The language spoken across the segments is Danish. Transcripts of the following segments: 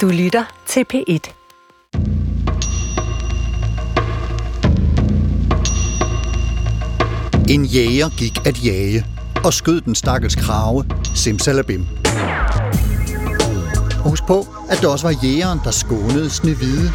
Du lytter til P1. En jæger gik at jage og skød den stakkels krave, simsalabim. Og husk på, at det også var jægeren, der skånede Snevide.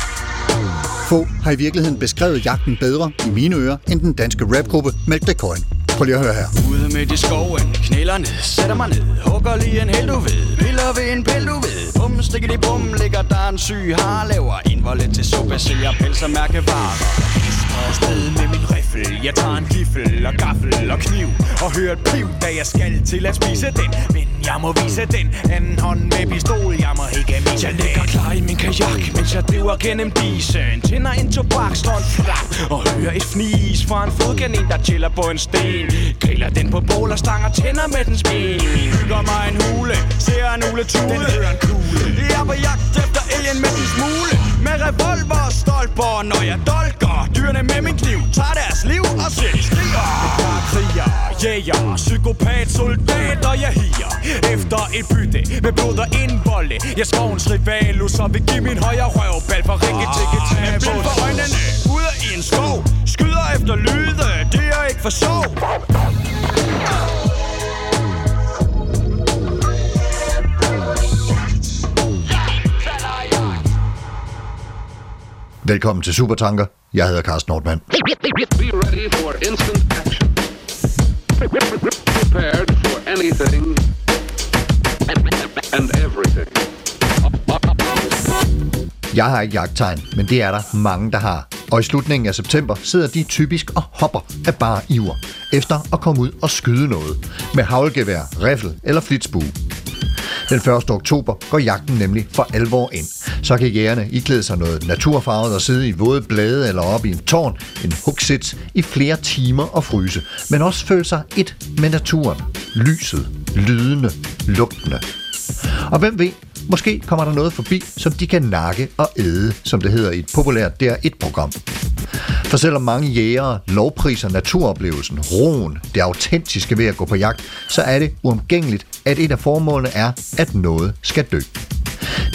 Få har i virkeligheden beskrevet jagten bedre i mine ører, end den danske rapgruppe Mælk the Coin. Prøv lige at høre her. Ude midt i skoven, knælerne, sætter mig ned. Hugger lige en hel du ved, piller ved en pæl du ved. Bum, stikker de bum, ligger der en syg har Laver indvoldet til suppe, sælger pels og mærkevarer afsted med min riffel. Jeg tager en giffel og gaffel og kniv Og hører et piv, da jeg skal til at spise den. Men jeg må vise den Anden hånd med pistol, jeg må ikke mise Jeg ligger klar i min kajak, mens jeg driver gennem disen. Tænder en tobak, slår en flap Og hører et fnis fra en fodkanin, der chiller på en sten. Griller den på bål og stanger tænder med den spil Bygger mig en hule, ser en ule tude Den hører en kugle. Jeg er på jagt efter elgen med den smule Med revolver og stolper, når jeg dolker. Dyrene med min kniv tager deres liv og selv skriger. Kriger, jæger, psykopat, soldat og jeg higer. Efter et bytte med blod og indvolde Jeg skovens rivalus og vil give min højre røvbal for ringe til gitar Med for øjnene, ud i en skov. Skyder efter lyde, det er ikke for sjov Velkommen til Supertanker. Jeg hedder Carsten Nordmann. Prepared for anything and everything. Jeg har ikke jagttegn, men det er der mange, der har. Og i slutningen af september sidder de typisk og hopper af bare iver, efter at komme ud og skyde noget, med havlgevær, riffel eller flitsbue. Den 1. oktober går jagten nemlig for alvor ind. Så kan jægerne iklæde sig noget naturfarvet og sidde i våde blade eller op i en tårn, en hugsit, i flere timer og fryse, men også føle sig et med naturen. Lyset, lydende, lugtende. Og hvem ved, måske kommer der noget forbi, som de kan nakke og æde, som det hedder i et populært DR1-program. For selvom mange jægere lovpriser naturoplevelsen, roen, det autentiske ved at gå på jagt, så er det uomgængeligt, at et af formålene er, at noget skal dø.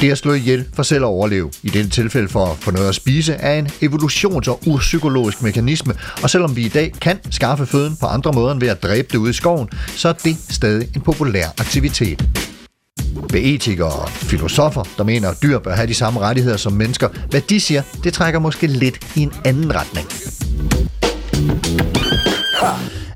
Det at slå ihjel for selv at overleve, i dette tilfælde for at få noget at spise, er en evolutions- og urpsykologisk mekanisme, og selvom vi i dag kan skaffe føden på andre måder end ved at dræbe det ude i skoven, så er det stadig en populær aktivitet. Ved etikere og filosofer, der mener, at dyr bør have de samme rettigheder som mennesker, hvad de siger, det trækker måske lidt i en anden retning.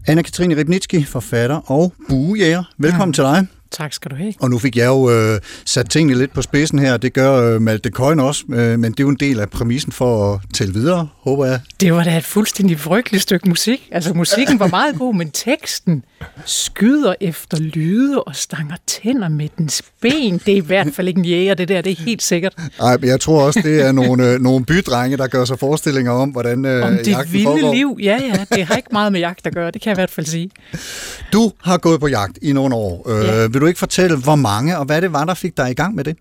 Anna-Katrine Ribnitski, forfatter og buejæger. Velkommen ja. til dig. Tak skal du have. Og nu fik jeg jo øh, sat tingene lidt på spidsen her. Det gør øh, Malte Coyne også, øh, men det er jo en del af præmissen for at tælle videre, håber jeg. Det var da et fuldstændig frygteligt stykke musik. Altså musikken var meget god, men teksten skyder efter lyde og stanger tænder med dens ben. Det er i hvert fald ikke en jæger, det der, det er helt sikkert. Nej, men jeg tror også, det er nogle, øh, nogle bydrenge, der gør sig forestillinger om, hvordan øh, Om det vilde foregår. liv, ja ja, det har ikke meget med jagt at gøre, det kan jeg i hvert fald sige. Du har gået på jagt i nogle år. Øh, Ja. Vil du ikke fortælle, hvor mange og hvad det var, der fik dig i gang med det?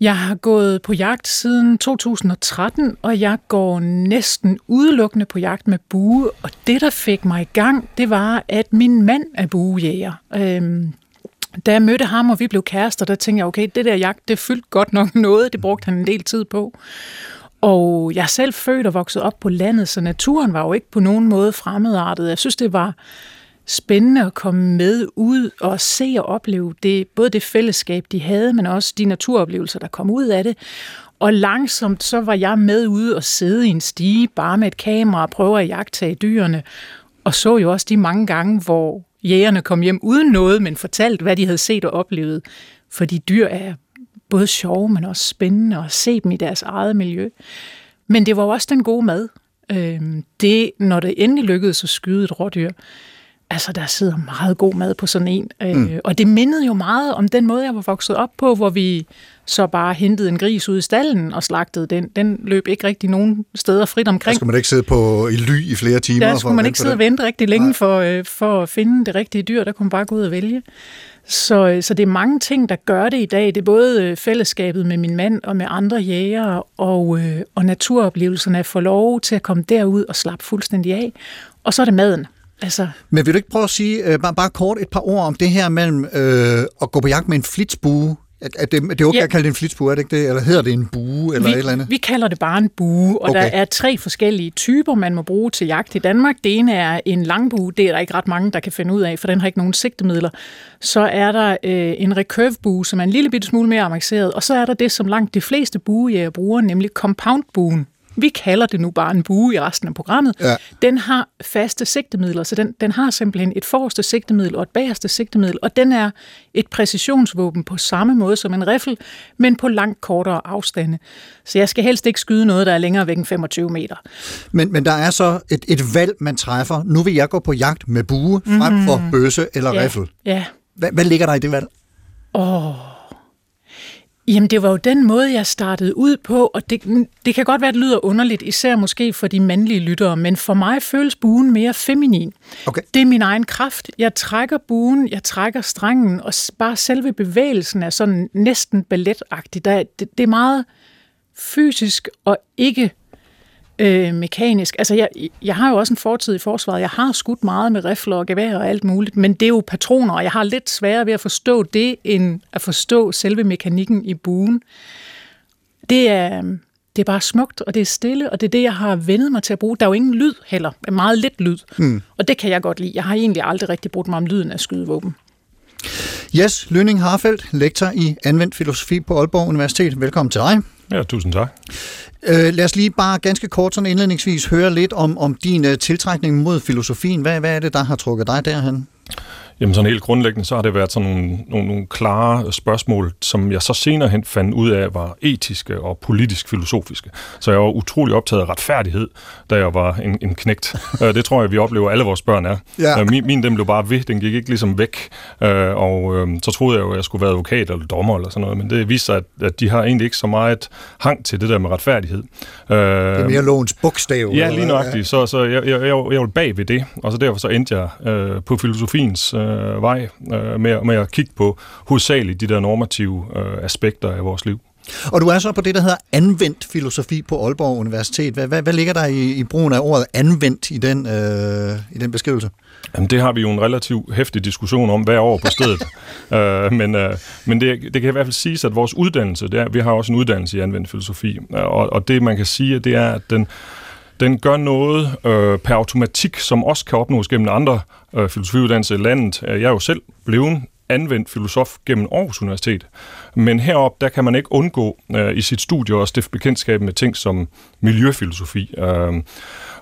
Jeg har gået på jagt siden 2013, og jeg går næsten udelukkende på jagt med bue. Og det, der fik mig i gang, det var, at min mand er buejæger. Øhm, da jeg mødte ham, og vi blev kærester, der tænkte jeg, okay, det der jagt, det fyldte godt nok noget. Det brugte han en del tid på. Og jeg er selv født og vokset op på landet, så naturen var jo ikke på nogen måde fremmedartet. Jeg synes, det var spændende at komme med ud og se og opleve det, både det fællesskab, de havde, men også de naturoplevelser, der kom ud af det. Og langsomt så var jeg med ude og sidde i en stige, bare med et kamera og prøve at jagtage dyrene. Og så jo også de mange gange, hvor jægerne kom hjem uden noget, men fortalte, hvad de havde set og oplevet. Fordi dyr er både sjove, men også spændende at se dem i deres eget miljø. Men det var jo også den gode mad. Øhm, Det, når det endelig lykkedes at skyde et rådyr, altså der sidder meget god mad på sådan en. Mm. Og det mindede jo meget om den måde, jeg var vokset op på, hvor vi så bare hentede en gris ud i stallen og slagtede den. Den løb ikke rigtig nogen steder frit Der omkring. skulle man ikke sidde på i ly i flere timer. Der skulle man ikke sidde og vente rigtig længe Nej. for, øh, for at finde det rigtige dyr. Der kunne man bare gå ud og vælge. Så, øh, så det er mange ting, der gør det i dag. Det er både øh, fællesskabet med min mand og med andre jægere, og, øh, og naturoplevelserne at få lov til at komme derud og slappe fuldstændig af. Og så er det maden. Altså, Men vil du ikke prøve at sige, øh, bare, bare kort et par ord om det her mellem øh, at gå på jagt med en flitsbue At det, det er okay Ja. at kalde det en flitsbue, er det ikke det? Eller hedder det en bue, eller vi, et eller andet? vi kalder det bare en bue, og okay. der er tre forskellige typer, man må bruge til jagt i Danmark. Det ene er en langbue, det er der ikke ret mange, der kan finde ud af, for den har ikke nogen sigtemidler. Så er der øh, en recurve-bue, som er en lille bitte smule mere avanceret, og så er der det, som langt de fleste buejæger bruger, nemlig compound-buen. Vi kalder det nu bare en bue i resten af programmet. Ja. Den har faste sigtemidler, så den, den har simpelthen et forreste sigtemiddel og et bagerste sigtemiddel, og den er et præcisionsvåben på samme måde som en riffel, men på langt kortere afstande. Så jeg skal helst ikke skyde noget, der er længere væk end 25 meter. Men, men der er så et, et valg, man træffer. Nu vil jeg gå på jagt med bue, frem for bøsse eller Ja, riffel. ja. Hvad, hvad ligger der i det valg? Jamen, det var jo den måde, jeg startede ud på, og det, det kan godt være, at det lyder underligt, især måske for de mandlige lyttere, men for mig føles buen mere feminin. Okay. Det er min egen kraft. Jeg trækker buen, jeg trækker strengen, og bare selve bevægelsen er sådan næsten balletagtig. Der, er- det, det er meget fysisk og ikke øh, mekanisk. Altså, jeg, jeg har jo også en fortid i forsvaret. Jeg har skudt meget med rifler og gevær og alt muligt, men det er jo patroner, og jeg har lidt sværere ved at forstå det, end at forstå selve mekanikken i buen. Det er, det er bare smukt, og det er stille, og det er det, jeg har vendet mig til at bruge. Der er jo ingen lyd heller. Meget lidt lyd. Mm. Og det kan jeg godt lide. Jeg har egentlig aldrig rigtig brugt mig om lyden af skydevåben. Jes Lønning Harfeldt, lektor i anvendt filosofi på Aalborg Universitet. Velkommen til dig. Ja, tusind tak. Øh, lad os lige bare ganske kort sådan indledningsvis høre lidt om, om din øh, tiltrækning mod filosofien. Hvad, hvad er det, der har trukket dig derhen? Jamen sådan helt grundlæggende, så har det været sådan nogle, nogle, nogle klare spørgsmål, som jeg så senere hen fandt ud af var etiske og politisk filosofiske. Så jeg var utrolig optaget af retfærdighed, da jeg var en, en knægt. Øh, det tror jeg, vi oplever, alle vores børn er. Ja. Øh, Min, min den blev bare ved, den gik ikke ligesom væk. Øh, Og øh, så troede jeg jo, at jeg skulle være advokat eller dommer eller sådan noget, men det viste sig, at, at de har egentlig ikke så meget hang til det der med retfærdighed. Det er mere lovens bogstav. Ja, lige nøjagtigt. Så, så jeg, jeg, jeg, jeg vil bag ved det, og så derfor så endte jeg øh, på filosofiens øh, vej øh, med, med at kigge på hovedsageligt de der normative øh, aspekter af vores liv. Og du er så på det, der hedder anvendt filosofi på Aalborg Universitet. Hvad, hvad, hvad ligger der i, i brugen af ordet anvendt i den, øh, i den beskrivelse? Jamen, det har vi jo en relativt hæftig diskussion om hver år på stedet. øh, men øh, men det, det kan i hvert fald siges, at vores uddannelse, det er, vi har også en uddannelse i anvendt filosofi, og, og det man kan sige, det er, at den, den gør noget øh, per automatik, som også kan opnås gennem andre øh, filosofiuddannelser i landet. Øh, jeg er jo selv blevet anvendt filosof gennem Aarhus Universitet. Men herop der kan man ikke undgå øh, i sit studie at stifte bekendtskab med ting som miljøfilosofi, øh,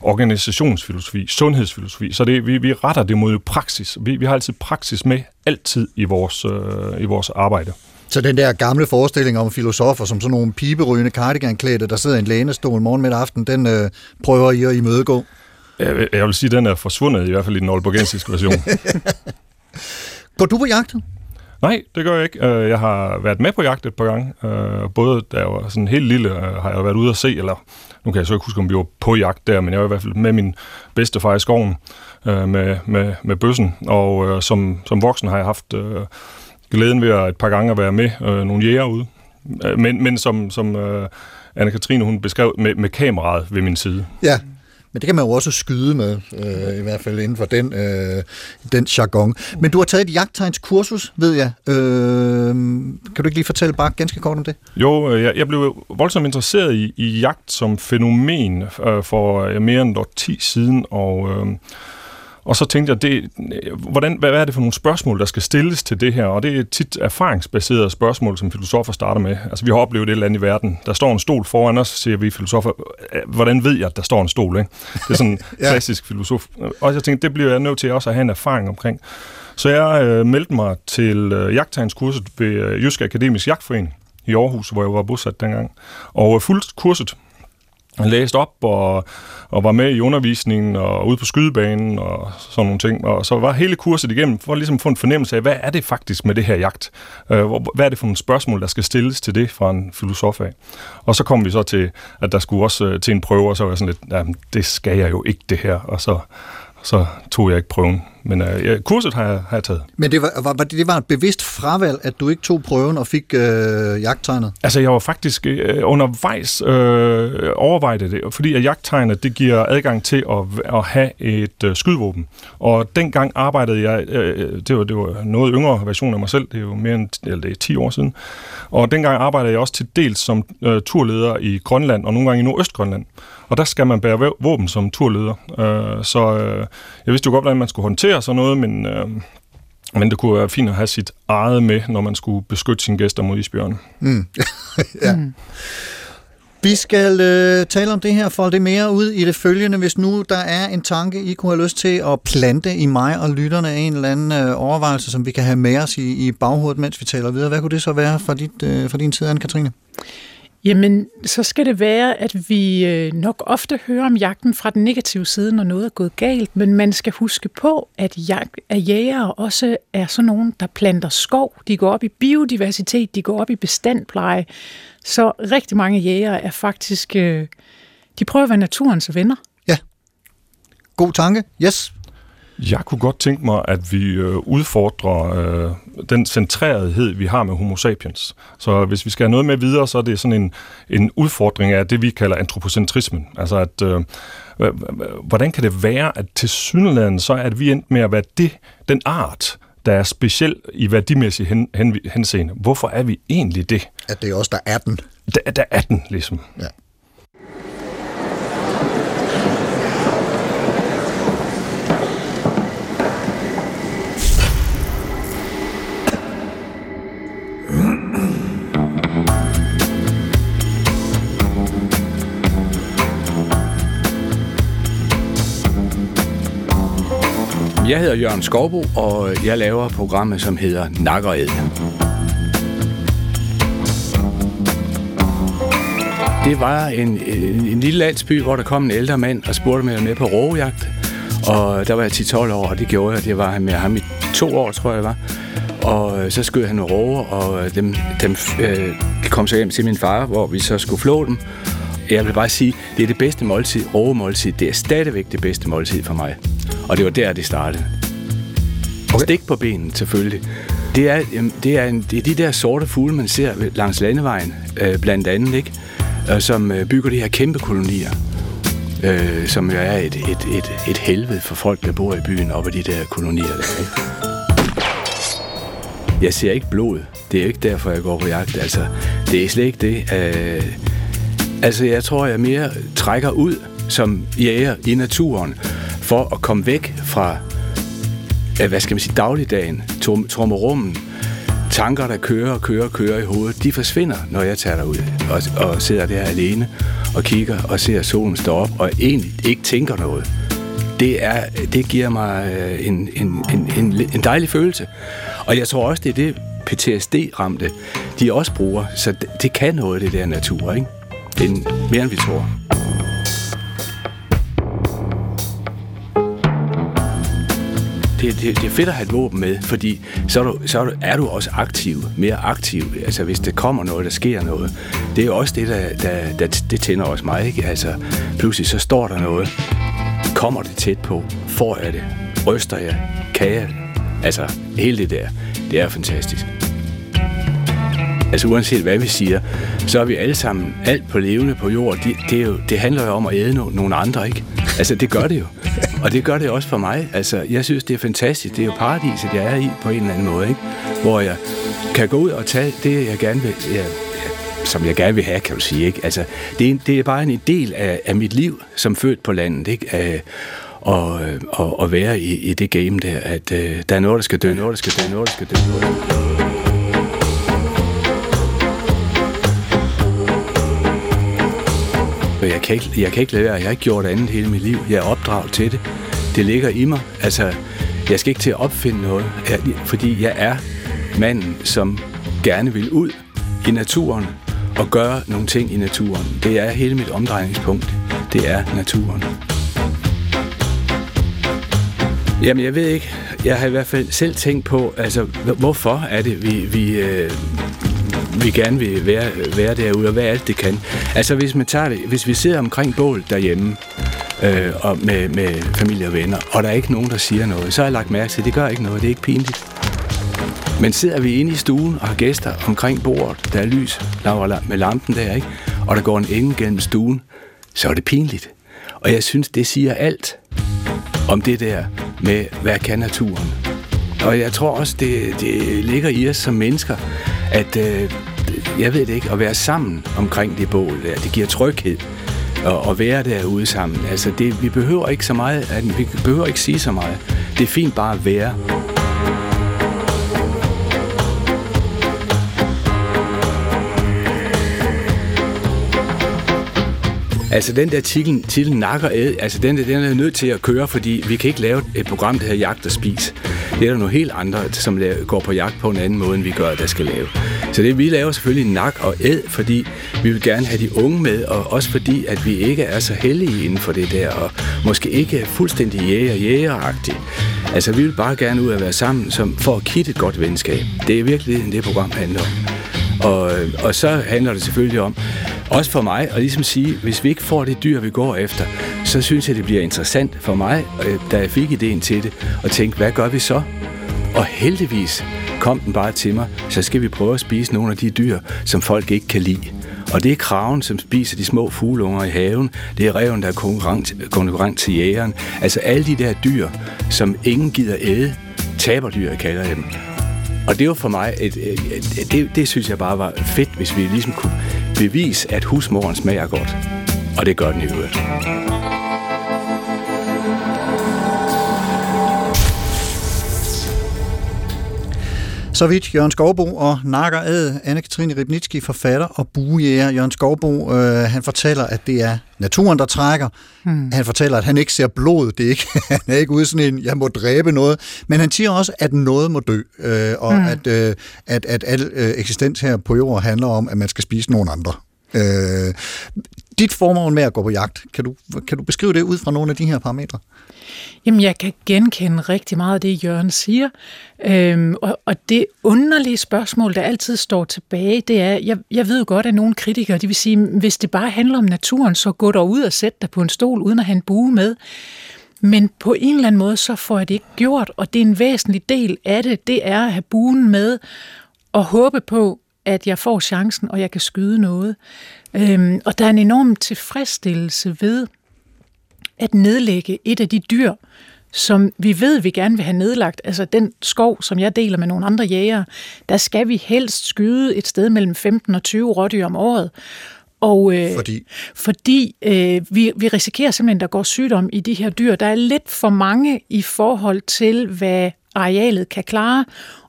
organisationsfilosofi, sundhedsfilosofi. Så det, vi, vi retter det mod praksis. Vi, vi har altid praksis med altid i vores, øh, i vores arbejde. Så den der gamle forestilling om filosofer som sådan nogle piberygende cardiganklædte, der sidder i en lænestol morgen midt aften, den øh, prøver I at imødegå. Jeg, vil- jeg vil sige, at den er forsvundet, i hvert fald i den aalborgensiske version. Går du på jagt? Nej, det gør jeg ikke. Øh, Jeg har været med på jagt et par gange. Øh, Både da jeg var sådan helt lille, øh, har jeg været ude at se, eller nu kan jeg så ikke huske, om vi var på jagt der, men jeg var i hvert fald med min bedstefar i skoven med, med, med bøssen. Og som, som voksen har jeg haft glæden ved at et par gange at være med øh, nogle jæger ude. Øh, Men, men som, som øh, Anne-Katrine hun beskrev, med, med kameraet ved min side. Ja. Men det kan man jo også skyde med, øh, i hvert fald inden for den, øh, den jargon. Men du har taget et jagttegnskursus, ved jeg. Øh, kan du ikke lige fortælle bare ganske kort om det? Jo, øh, jeg, jeg blev voldsomt interesseret i, i jagt som fænomen øh, for øh, mere end et årti siden, og, øh, og så tænkte jeg, det, hvordan, hvad, er det for nogle spørgsmål, der skal stilles til det her? Og det er tit erfaringsbaserede spørgsmål, som filosofer starter med. Altså, vi har oplevet et eller andet i verden. Der står en stol foran os, siger vi filosofer. "Øh, Hvordan ved jeg, at der står en stol? Ikke? Det er sådan en Ja. klassisk filosof. Og jeg tænkte, det bliver jeg nødt til også at have en erfaring omkring. Så jeg øh, meldte mig til øh, jagttegnskurset ved øh, Jysk Akademisk Jagtforening i Aarhus, hvor jeg var bosat dengang. Og øh, fuldt kurset læst læste op og, og var med i undervisningen og ude på skydebanen og sådan nogle ting. Og så var hele kurset igennem for ligesom få en fornemmelse af, hvad er det faktisk med det her jagt? Øh, hvad er det for nogle spørgsmål, der skal stilles til det fra en filosof af? Og så kom vi så til, at der skulle også øh, til en prøve, og så var jeg sådan lidt, jamen, det skal jeg jo ikke det her. Og så, så tog jeg ikke prøven men øh, kurset har jeg, har jeg taget. Men det var, var, det var et bevidst fravalg, at du ikke tog prøven og fik øh, jagttegnet? Altså, jeg var faktisk øh, undervejs øh, overvejede det, fordi at jagttegnet, det giver adgang til at, at have et øh, skydvåben. Og dengang arbejdede jeg, øh, det, var, det var noget yngre version af mig selv, det er jo mere end eller det er 10 år siden, og dengang arbejdede jeg også til dels som øh, turleder i Grønland, og nogle gange i Nordøstgrønland. Og der skal man bære våben som turleder. Øh, så øh, jeg vidste jo godt, hvordan man skulle håndtere sådan noget, men... Øh, men det kunne være fint at have sit eget med, når man skulle beskytte sine gæster mod isbjørne. Vi skal øh, tale om det her, folde det mere ud i det følgende. Hvis nu der er en tanke, I kunne have lyst til at plante i mig og lytterne af en eller anden øh, overvejelse, som vi kan have med os i, i baghovedet, mens vi taler videre. Hvad kunne det så være fra, dit, øh, fra din side, Anne-Katrine? Jamen, så skal det være, at vi øh, nok ofte hører om jagten fra den negative side, når noget er gået galt, men man skal huske på, at, jag- at jægere også er sådan nogen, der planter skov. De går op i biodiversitet, de går op i bestandpleje. Så rigtig mange jægere er faktisk, øh, de prøver at være naturens venner. Ja. God tanke. Yes. Jeg kunne godt tænke mig, at vi øh, udfordrer øh, den centrerethed, vi har med homo sapiens. Så hvis vi skal have noget med videre, så er det sådan en, en udfordring af det, vi kalder antropocentrismen. Altså at, øh, hvordan kan det være, at til synligheden så er at vi endt med at være det, den art, der er speciel i værdimæssig hen, hen, henseende. Hvorfor er vi egentlig det? At det er os, der er den. Der, der er den, ligesom. Ja. Jeg hedder Jørgen Skovbo, og jeg laver programmet, som hedder Nakkered. Det var en, en, en lille landsby, hvor der kom en ældre mand og spurgte mig med på rovjagt. Og der var jeg 10-12 år, og det gjorde jeg. Det var med ham i to år, tror jeg det var. Og øh, så skød han nogle roer, og øh, dem, dem øh, kom så hjem til min far, hvor vi så skulle flå dem. Jeg vil bare sige, det er det bedste måltid, rovemåltid. Det er stadigvæk det bedste måltid for mig. Og det var der, det startede. Okay. Stik på benen, selvfølgelig. Det er, det, er en, det er de der sorte fugle, man ser langs landevejen, øh, blandt andet, ikke? Øh, som øh, bygger de her kæmpe kolonier, øh, som jo er et, et, et, et helvede for folk, der bor i byen op ad de der kolonier. Der, ikke? Jeg ser ikke blod. Det er ikke derfor, jeg går på jagt. Altså, det er slet ikke det. Øh, altså, jeg tror, jeg mere trækker ud som jæger i naturen for at komme væk fra hvad skal man sige, dagligdagen, trommerummen, tanker, der kører og kører og kører i hovedet, de forsvinder, når jeg tager derud og, og sidder der alene og kigger og ser solen stå op og egentlig ikke tænker noget. Det, er, det giver mig en, en, en, en, en dejlig følelse. Og jeg tror også, det er det PTSD-ramte, de også bruger. Så det, det kan noget, det der natur, ikke? End mere, end vi tror. det, det, det er fedt at have et våben med, fordi så, er du, så er, du, er du også aktiv, mere aktiv. Altså hvis der kommer noget, der sker noget. Det er jo også det, der, der, der det tænder også mig. Ikke? Altså pludselig så står der noget. Kommer det tæt på? Får jeg det? Ryster jeg? Kan jeg? Altså hele det der, det er fantastisk. Altså uanset hvad vi siger, så er vi alle sammen, alt på levende på jord, det, det, er jo, det handler jo om at æde no, nogle andre, ikke? Altså det gør det jo. Og det gør det også for mig. Altså jeg synes, det er fantastisk. Det er jo paradiset, jeg er i på en eller anden måde, ikke? Hvor jeg kan gå ud og tage det, jeg gerne vil, Ja, som jeg gerne vil have, kan du sige, ikke? Altså det er, det er bare en del af, af mit liv, som født på landet, ikke? Af, og, øh, og, og være i, i det game der, at øh, der er noget, der skal dø, noget, der skal dø, noget, der skal dø, noget, der skal dø. Øh, jeg kan, ikke, jeg kan ikke lade være. Jeg har ikke gjort andet hele mit liv. Jeg er opdraget til det. Det ligger i mig. Altså, jeg skal ikke til at opfinde noget, jeg, fordi jeg er manden, som gerne vil ud i naturen og gøre nogle ting i naturen. Det er hele mit omdrejningspunkt. Det er naturen. Jamen, jeg ved ikke. Jeg har i hvert fald selv tænkt på, altså, hvorfor er det, vi, vi, øh, vi gerne vil være, være derude, og hvad alt det kan. Altså hvis man tager det, hvis vi sidder omkring bål derhjemme, øh, og med, med familie og venner, og der er ikke nogen, der siger noget, så har jeg lagt mærke til, at det gør ikke noget, det er ikke pinligt. Men sidder vi inde i stuen og har gæster omkring bordet, der er lys med lampen der, ikke? og der går en engel gennem stuen, så er det pinligt. Og jeg synes, det siger alt om det der med, hvad kan naturen. Og jeg tror også, det, det ligger i os som mennesker, at øh, jeg ved det ikke, at være sammen omkring det bål der, det giver tryghed at, at være derude sammen. Altså, det, vi behøver ikke så meget, at, vi behøver ikke sige så meget. Det er fint bare at være. Altså den der titel, titel nakker æd, altså den, den er nødt til at køre, fordi vi kan ikke lave et program, der hedder Jagt og Spis. Det er der nogle helt andre, som går på jagt på en anden måde, end vi gør, der skal lave. Så det vi laver selvfølgelig nak og æd, fordi vi vil gerne have de unge med, og også fordi, at vi ikke er så heldige inden for det der, og måske ikke fuldstændig jæger jægeragtige. Altså vi vil bare gerne ud at være sammen som, for at kitte et godt venskab. Det er virkelig det program handler om. Og, og så handler det selvfølgelig om, også for mig, at ligesom sige, hvis vi ikke får det dyr, vi går efter, så synes jeg, det bliver interessant for mig, øh, da jeg fik ideen til det, at tænke, hvad gør vi så? Og heldigvis kom den bare til mig, så skal vi prøve at spise nogle af de dyr, som folk ikke kan lide. Og det er kraven, som spiser de små fugleunger i haven. Det er reven, der er konkurrent, konkurrent til jægeren. Altså alle de der dyr, som ingen gider æde, taberdyr, jeg dem. Og det var for mig, et, et, et, det, det synes jeg bare var fedt, hvis vi ligesom kunne bevise, at husmorens smager godt. Og det gør den i øvrigt. Så vidt Jørgen Skovbo og Nakker Ad, Anne-Katrine Ribnitski, forfatter og buejæger. Jørgen Skovbo, øh, han fortæller, at det er naturen, der trækker. Hmm. Han fortæller, at han ikke ser blod. Det er ikke, han er ikke ude sådan en, jeg må dræbe noget. Men han siger også, at noget må dø. Øh, og hmm. at, øh, at, at al øh, eksistens her på jorden handler om, at man skal spise nogen andre. Øh, dit formål med at gå på jagt, kan du, kan du beskrive det ud fra nogle af de her parametre? Jamen, jeg kan genkende rigtig meget af det, Jørgen siger. Øhm, og, og det underlige spørgsmål, der altid står tilbage, det er, jeg, jeg ved jo godt, at nogle kritikere, de vil sige, hvis det bare handler om naturen, så gå der ud og sæt dig på en stol, uden at have en bue med. Men på en eller anden måde, så får jeg det ikke gjort, og det er en væsentlig del af det, det er at have buen med og håbe på, at jeg får chancen, og jeg kan skyde noget. Øhm, og der er en enorm tilfredsstillelse ved at nedlægge et af de dyr, som vi ved, vi gerne vil have nedlagt. Altså den skov, som jeg deler med nogle andre jægere, der skal vi helst skyde et sted mellem 15 og 20 rådyr om året. Og, øh, fordi fordi øh, vi, vi risikerer simpelthen, at der går sygdom i de her dyr. Der er lidt for mange i forhold til, hvad arealet kan klare,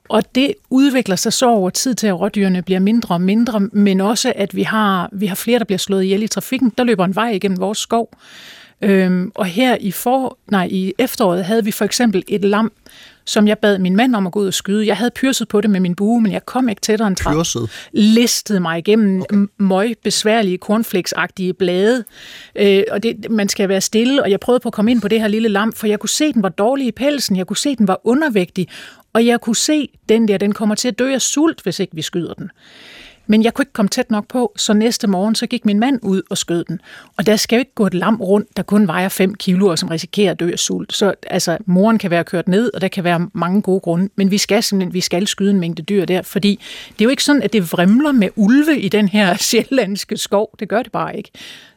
og det udvikler sig så over tid til, at rådyrene bliver mindre og mindre, men også, at vi har, vi har flere, der bliver slået ihjel i trafikken. Der løber en vej igennem vores skov. Øhm, og her i, for, nej, i efteråret havde vi for eksempel et lam, som jeg bad min mand om at gå ud og skyde. Jeg havde pyrset på det med min bue, men jeg kom ikke tættere end træt. Pyrset? Listede mig igennem okay. møg besværlige cornflakes-agtige blade. Øh, og det, man skal være stille, og jeg prøvede på at komme ind på det her lille lam, for jeg kunne se, den var dårlig i pelsen, jeg kunne se, den var undervægtig, og jeg kunne se, den der, den kommer til at dø af sult, hvis ikke vi skyder den. Men jeg kunne ikke komme tæt nok på, så næste morgen så gik min mand ud og skød den. Og der skal jo ikke gå et lam rundt, der kun vejer 5 kilo og som risikerer at dø af sult. Så altså, moren kan være kørt ned, og der kan være mange gode grunde. Men vi skal simpelthen vi skal skyde en mængde dyr der, fordi det er jo ikke sådan, at det vrimler med ulve i den her sjællandske skov. Det gør det bare ikke.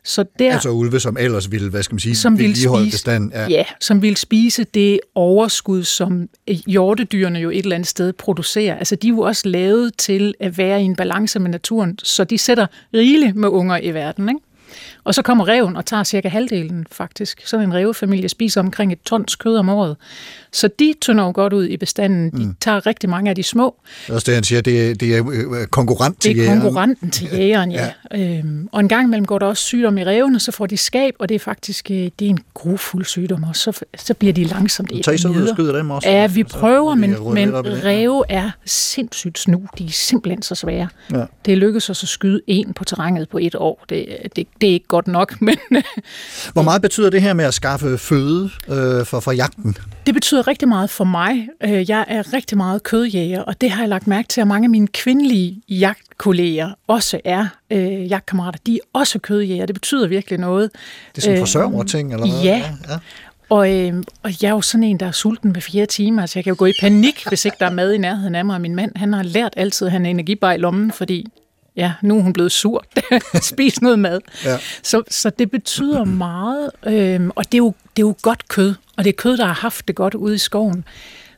Så der, altså ulve, som ellers ville, hvad skal man sige, som ville spise, bestand. Ja. ja, som vil spise det overskud, som hjortedyrene jo et eller andet sted producerer. Altså de er jo også lavet til at være i en balance med naturen, så de sætter rigeligt med unger i verden, ikke? Og så kommer reven og tager cirka halvdelen faktisk. Sådan en revefamilie spiser omkring et tons kød om året. Så de tynder jo godt ud i bestanden. De mm. tager rigtig mange af de små. Det er også det, han siger, det er, det er øh, konkurrent til jægeren. Det er konkurrenten til jægeren, ja. ja. Øhm, og en gang imellem går der også sygdom i revene, så får de skab, og det er faktisk øh, det er en grofuld sygdom, og så, så bliver de langsomt Tager I så ud og skyder dem også? Ja, vi prøver, men, men ræve er sindssygt snu. De er simpelthen så svære. Ja. Det lykkedes os at skyde en på terrænet på et år. Det, det, det er ikke godt nok, men Hvor meget betyder det her med at skaffe føde øh, for, for jagten? det betyder rigtig meget for mig. Øh, Jeg er rigtig meget kødjæger, og det har jeg lagt mærke til, at mange af mine kvindelige jagtkolleger også er øh, jagtkammerater. De er også kødjæger. Det betyder virkelig noget. Det er sådan en Øh, forsørgerting, eller hvad? ja. ja. Og, øh, og jeg er jo sådan en, der er sulten med fire timer, så jeg kan jo gå i panik, hvis ikke der er mad i nærheden af mig. Og min mand, han har lært altid at have en energibar i lommen, fordi ja, nu er hun blevet sur. Spis noget mad. Ja. Så, så det betyder meget, øh, og det er, jo, det er jo godt kød, og det er kød, der har haft det godt ude i skoven.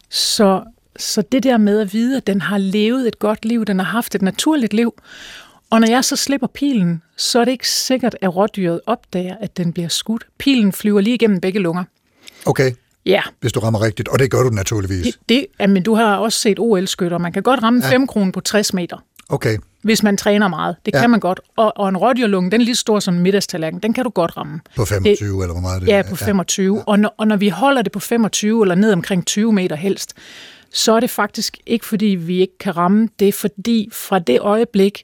Så, så det der med at vide, at den har levet et godt liv, den har haft et naturligt liv, og når jeg så slipper pilen, så er det ikke sikkert, at rådyret opdager, at den bliver skudt. Pilen flyver lige igennem begge lunger. Okay, Ja, hvis du rammer rigtigt, og det gør du naturligvis. det, det ja, men du har også set OL-skytter. Man kan godt ramme 5 kroner på 60 meter, Okay, hvis man træner meget. Det Ja. kan man godt. Og, og en rådyrlunge, den er lige så stor som en middagstallerken, den kan du godt ramme. på 25, eller hvor meget det Ja, er. på 25. Ja. Og, når, og når vi holder det på 25 eller ned omkring 20 meter helst, så er det faktisk ikke fordi, vi ikke kan ramme. Det er fordi, fra det øjeblik,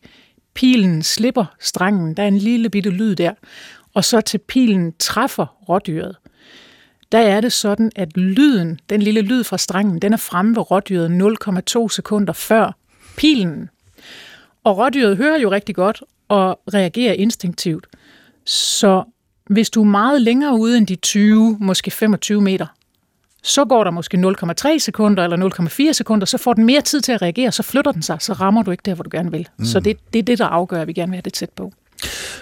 pilen slipper strengen, der er en lille bitte lyd der, og så til pilen træffer rådyret, der er det sådan, at lyden, den lille lyd fra strengen, den er fremme ved rådyret 0,2 sekunder før pilen. Og rådyret hører jo rigtig godt og reagerer instinktivt. Så hvis du er meget længere ude end de 20, måske 25 meter, så går der måske 0,3 sekunder eller 0,4 sekunder, så får den mere tid til at reagere, så flytter den sig, så rammer du ikke der, hvor du gerne vil. Mm. Så det, det er det, der afgør, at vi gerne vil have det tæt på.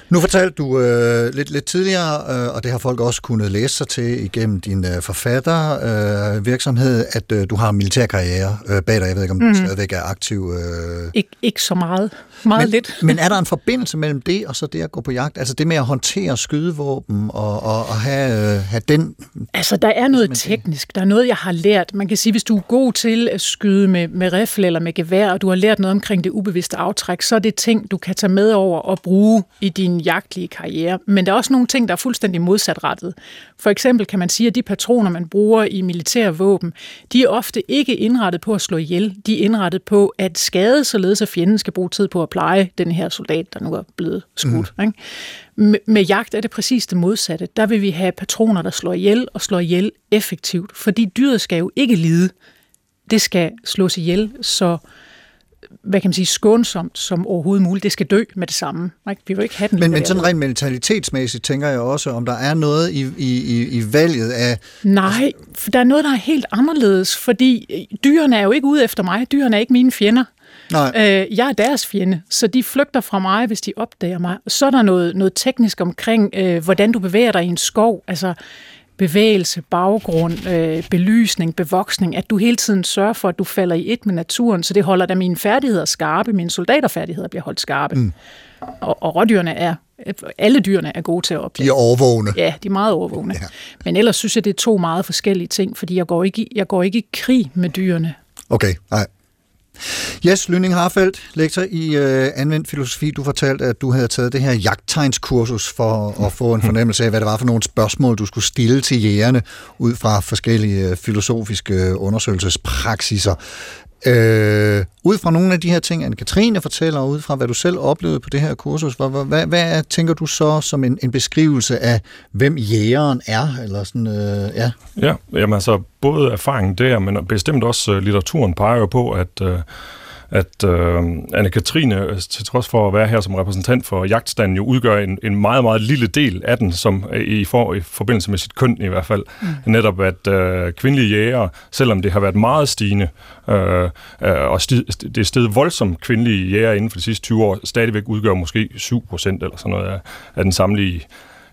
Nu fortalte du øh, lidt, lidt tidligere, øh, og det har folk også kunnet læse sig til igennem din øh, forfattervirksomhed, øh, virksomhed, at øh, du har en militærkarriere øh, bag dig. Jeg ved ikke, om du stadigvæk er aktiv. Øh. Ik- ikke så meget. Meget Men, lidt. men er der en forbindelse mellem det og så det at gå på jagt? Altså det med at håndtere skydevåben og, og, og have, øh, have den... Altså, der er noget teknisk. Der er noget, jeg har lært. Man kan sige, hvis du er god til at skyde med, med rifle eller med gevær, og du har lært noget omkring det ubevidste aftræk, så er det ting, du kan tage med over og bruge i din jagtlige karriere. Men der er også nogle ting, der er fuldstændig modsatrettet. For eksempel kan man sige, at de patroner, man bruger i militære våben, de er ofte ikke indrettet på at slå ihjel. De er indrettet på at skade, således at fjenden skal bruge tid på at pleje den her soldat, der nu er blevet skudt. Mm. Ikke? Med, med jagt er det præcis det modsatte. Der vil vi have patroner, der slår ihjel og slår ihjel effektivt, fordi dyret skal jo ikke lide. Det skal slås ihjel så hvad kan man sige, skånsomt som overhovedet muligt. Det skal dø med det samme. Ikke? Vi vil ikke have den Men, men sådan rent mentalitetsmæssigt tænker jeg også, om der er noget i, i, i, i valget af... Nej, for der er noget, der er helt anderledes, fordi øh, dyrene er jo ikke ude efter mig. Dyrene er ikke mine fjender. Nej. Øh, jeg er deres fjende, så de flygter fra mig, hvis de opdager mig. Så er der noget, noget teknisk omkring, øh, hvordan du bevæger dig i en skov. Altså bevægelse, baggrund, øh, belysning, bevoksning, at du hele tiden sørger for, at du falder i et med naturen, så det holder da mine færdigheder skarpe, mine soldaterfærdigheder bliver holdt skarpe. Mm. Og, og rådyrene er, alle dyrene er gode til at opdage. De er overvågne. Ja, de er meget overvågne. Ja. Men ellers synes jeg, det er to meget forskellige ting, fordi jeg går ikke i, jeg går ikke i krig med dyrene. Okay, nej. Jes Lyning Harfeldt, lektor i øh, anvendt filosofi. Du fortalte, at du havde taget det her jagttegnskursus for at få en fornemmelse af, hvad det var for nogle spørgsmål, du skulle stille til jægerne ud fra forskellige øh, filosofiske øh, undersøgelsespraksiser. Øh, ud fra nogle af de her ting, Anne-Katrine fortæller, og ud fra hvad du selv oplevede på det her kursus, hvad, hvad, hvad, tænker du så som en, en beskrivelse af, hvem jægeren er? Eller sådan, øh, ja. Ja, jamen altså både erfaringen der, men bestemt også øh, litteraturen peger jo på, at, Øh, at uh, Anne-Katrine, til trods for at være her som repræsentant for jagtstanden, jo udgør en, en meget, meget lille del af den, som i, for, i forbindelse med sit køn i hvert fald. Mm. Netop at uh, kvindelige jæger, selvom det har været meget stigende, uh, uh, og sti, det er steget voldsomt kvindelige jæger inden for de sidste 20 år, stadigvæk udgør måske 7 procent eller sådan noget af, af den samlede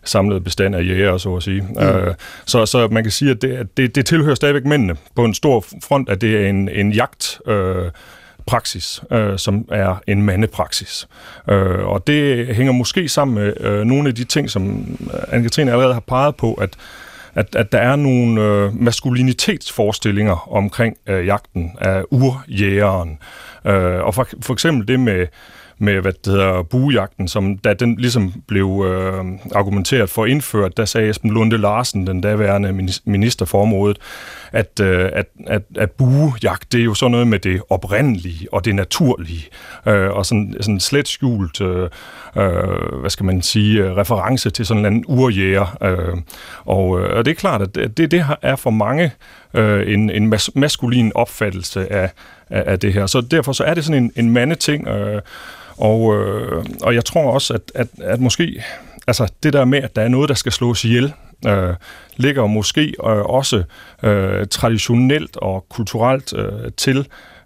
samlede bestand af jæger, så at sige. Mm. Øh, så, så man kan sige, at det, det, det tilhører stadigvæk mændene på en stor front, at det er en, en jagt... Øh, praksis, øh, som er en mandepraksis. Øh, og det hænger måske sammen med øh, nogle af de ting, som øh, Anne-Katrine allerede har peget på, at at, at der er nogle øh, maskulinitetsforestillinger omkring øh, jagten af urjægeren. Øh, og for, for eksempel det med, med hvad det hedder, buejagten, som da den ligesom blev øh, argumenteret for indført, der sagde Esben Lunde Larsen, den daværende minister for området, at, øh, at, at, at buejagt, det er jo sådan noget med det oprindelige og det naturlige, øh, og sådan, sådan slet skjult, øh, øh, hvad skal man sige, reference til sådan en anden urjæger. Øh, og, øh, og det er klart, at det, det er for mange øh, en, en mas- maskulin opfattelse af, af, af det her. Så derfor så er det sådan en, en mandeting, øh, og, øh, og jeg tror også, at, at, at måske altså det der med, at der er noget, der skal slås ihjel, øh, ligger måske øh, også øh, traditionelt og kulturelt øh, til,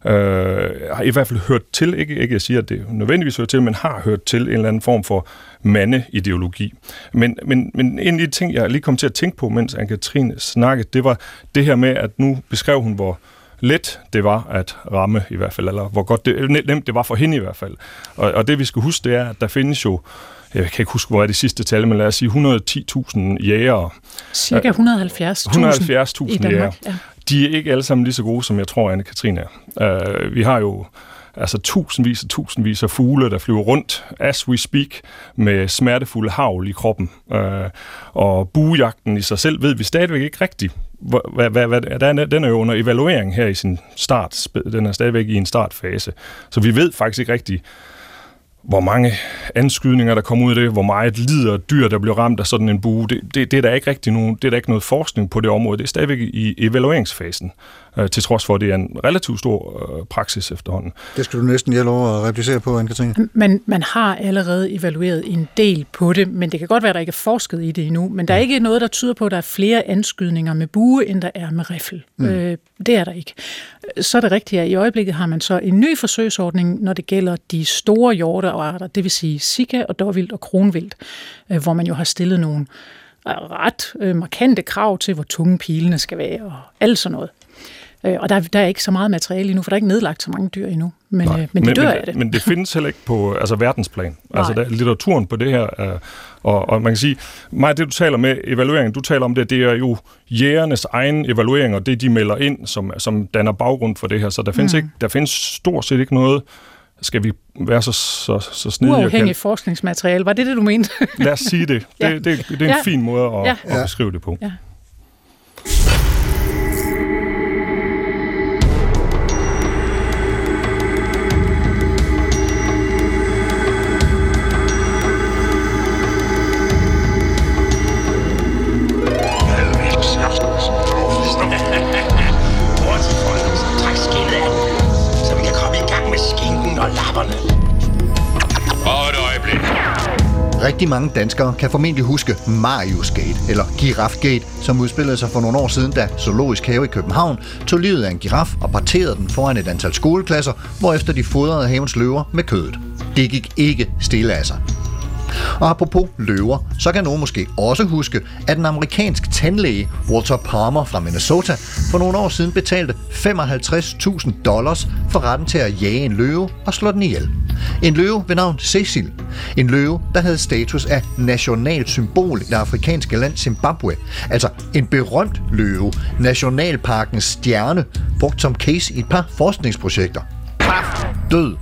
øh, har i hvert fald hørt til, ikke, ikke jeg siger, at det nødvendigvis hører til, men har hørt til en eller anden form for mandeideologi. Men, men, men en af de ting, jeg lige kom til at tænke på, mens Anne-Katrine snakkede, det var det her med, at nu beskrev hun, hvor let det var at ramme i hvert fald, eller hvor godt det, nemt det var for hende i hvert fald. Og, og det vi skal huske, det er, at der findes jo jeg kan ikke huske, hvor er det sidste tal, men lad os sige 110.000 jægere. Cirka 170.000 170.000 jægere. Ja. De er ikke alle sammen lige så gode, som jeg tror, Anne-Katrine er. Uh, vi har jo altså tusindvis og tusindvis af fugle, der flyver rundt, as we speak, med smertefulde havl i kroppen. Uh, og buejagten i sig selv ved vi stadigvæk ikke rigtigt. Hvad, hvad, hvad, den er jo under evaluering her i sin start. Den er stadigvæk i en startfase. Så vi ved faktisk ikke rigtigt, hvor mange anskydninger, der kommer ud af det, hvor meget lider dyr, der bliver ramt af sådan en bue. Det, det, det, er der ikke rigtig nogen, det er der ikke noget forskning på det område. Det er stadigvæk i evalueringsfasen øh, til trods for, at det er en relativt stor øh, praksis efterhånden. Det skal du næsten hjælpe over at replicere på, Anne-Katrine. Men man har allerede evalueret en del på det, men det kan godt være, at der ikke er forsket i det endnu. Men der er ikke noget, der tyder på, at der er flere anskydninger med bue, end der er med riffel. Mm. Øh, det er der ikke. Så er det rigtigt, at i øjeblikket har man så en ny forsøgsordning, når det gælder de store hjortearter, det vil sige sika og dårvildt og kronvildt, øh, hvor man jo har stillet nogle ret øh, markante krav til, hvor tunge pilene skal være og alt sådan noget. Øh, og der, der er ikke så meget materiale endnu, for der er ikke nedlagt så mange dyr endnu. Men, øh, men de dør men, af det. Men det findes heller ikke på altså, verdensplan. Nej. Altså der, litteraturen på det her, øh, og, og man kan sige, mig det du taler med evalueringen, du taler om det, det er jo jægernes egen evaluering, og det de melder ind, som, som danner baggrund for det her. Så der findes, mm. ikke, der findes stort set ikke noget skal vi være så, så, så snedige? Uafhængig forskningsmateriale, var det det, du mente? Lad os sige det. Det, ja. det, det, det er en ja. fin måde at, ja. at beskrive det på. Ja. Rigtig mange danskere kan formentlig huske Marius Gate, eller Girafgate, som udspillede sig for nogle år siden, da Zoologisk Have i København tog livet af en giraf og parterede den foran et antal skoleklasser, hvorefter de fodrede havens løver med kødet. Det gik ikke stille af sig. Og apropos løver, så kan nogen måske også huske, at en amerikansk tandlæge, Walter Palmer fra Minnesota, for nogle år siden betalte 55.000 dollars for retten til at jage en løve og slå den ihjel. En løve ved navn Cecil. En løve, der havde status af nationalt symbol i det afrikanske land Zimbabwe. Altså en berømt løve, nationalparkens stjerne, brugt som case i et par forskningsprojekter. Paf! Død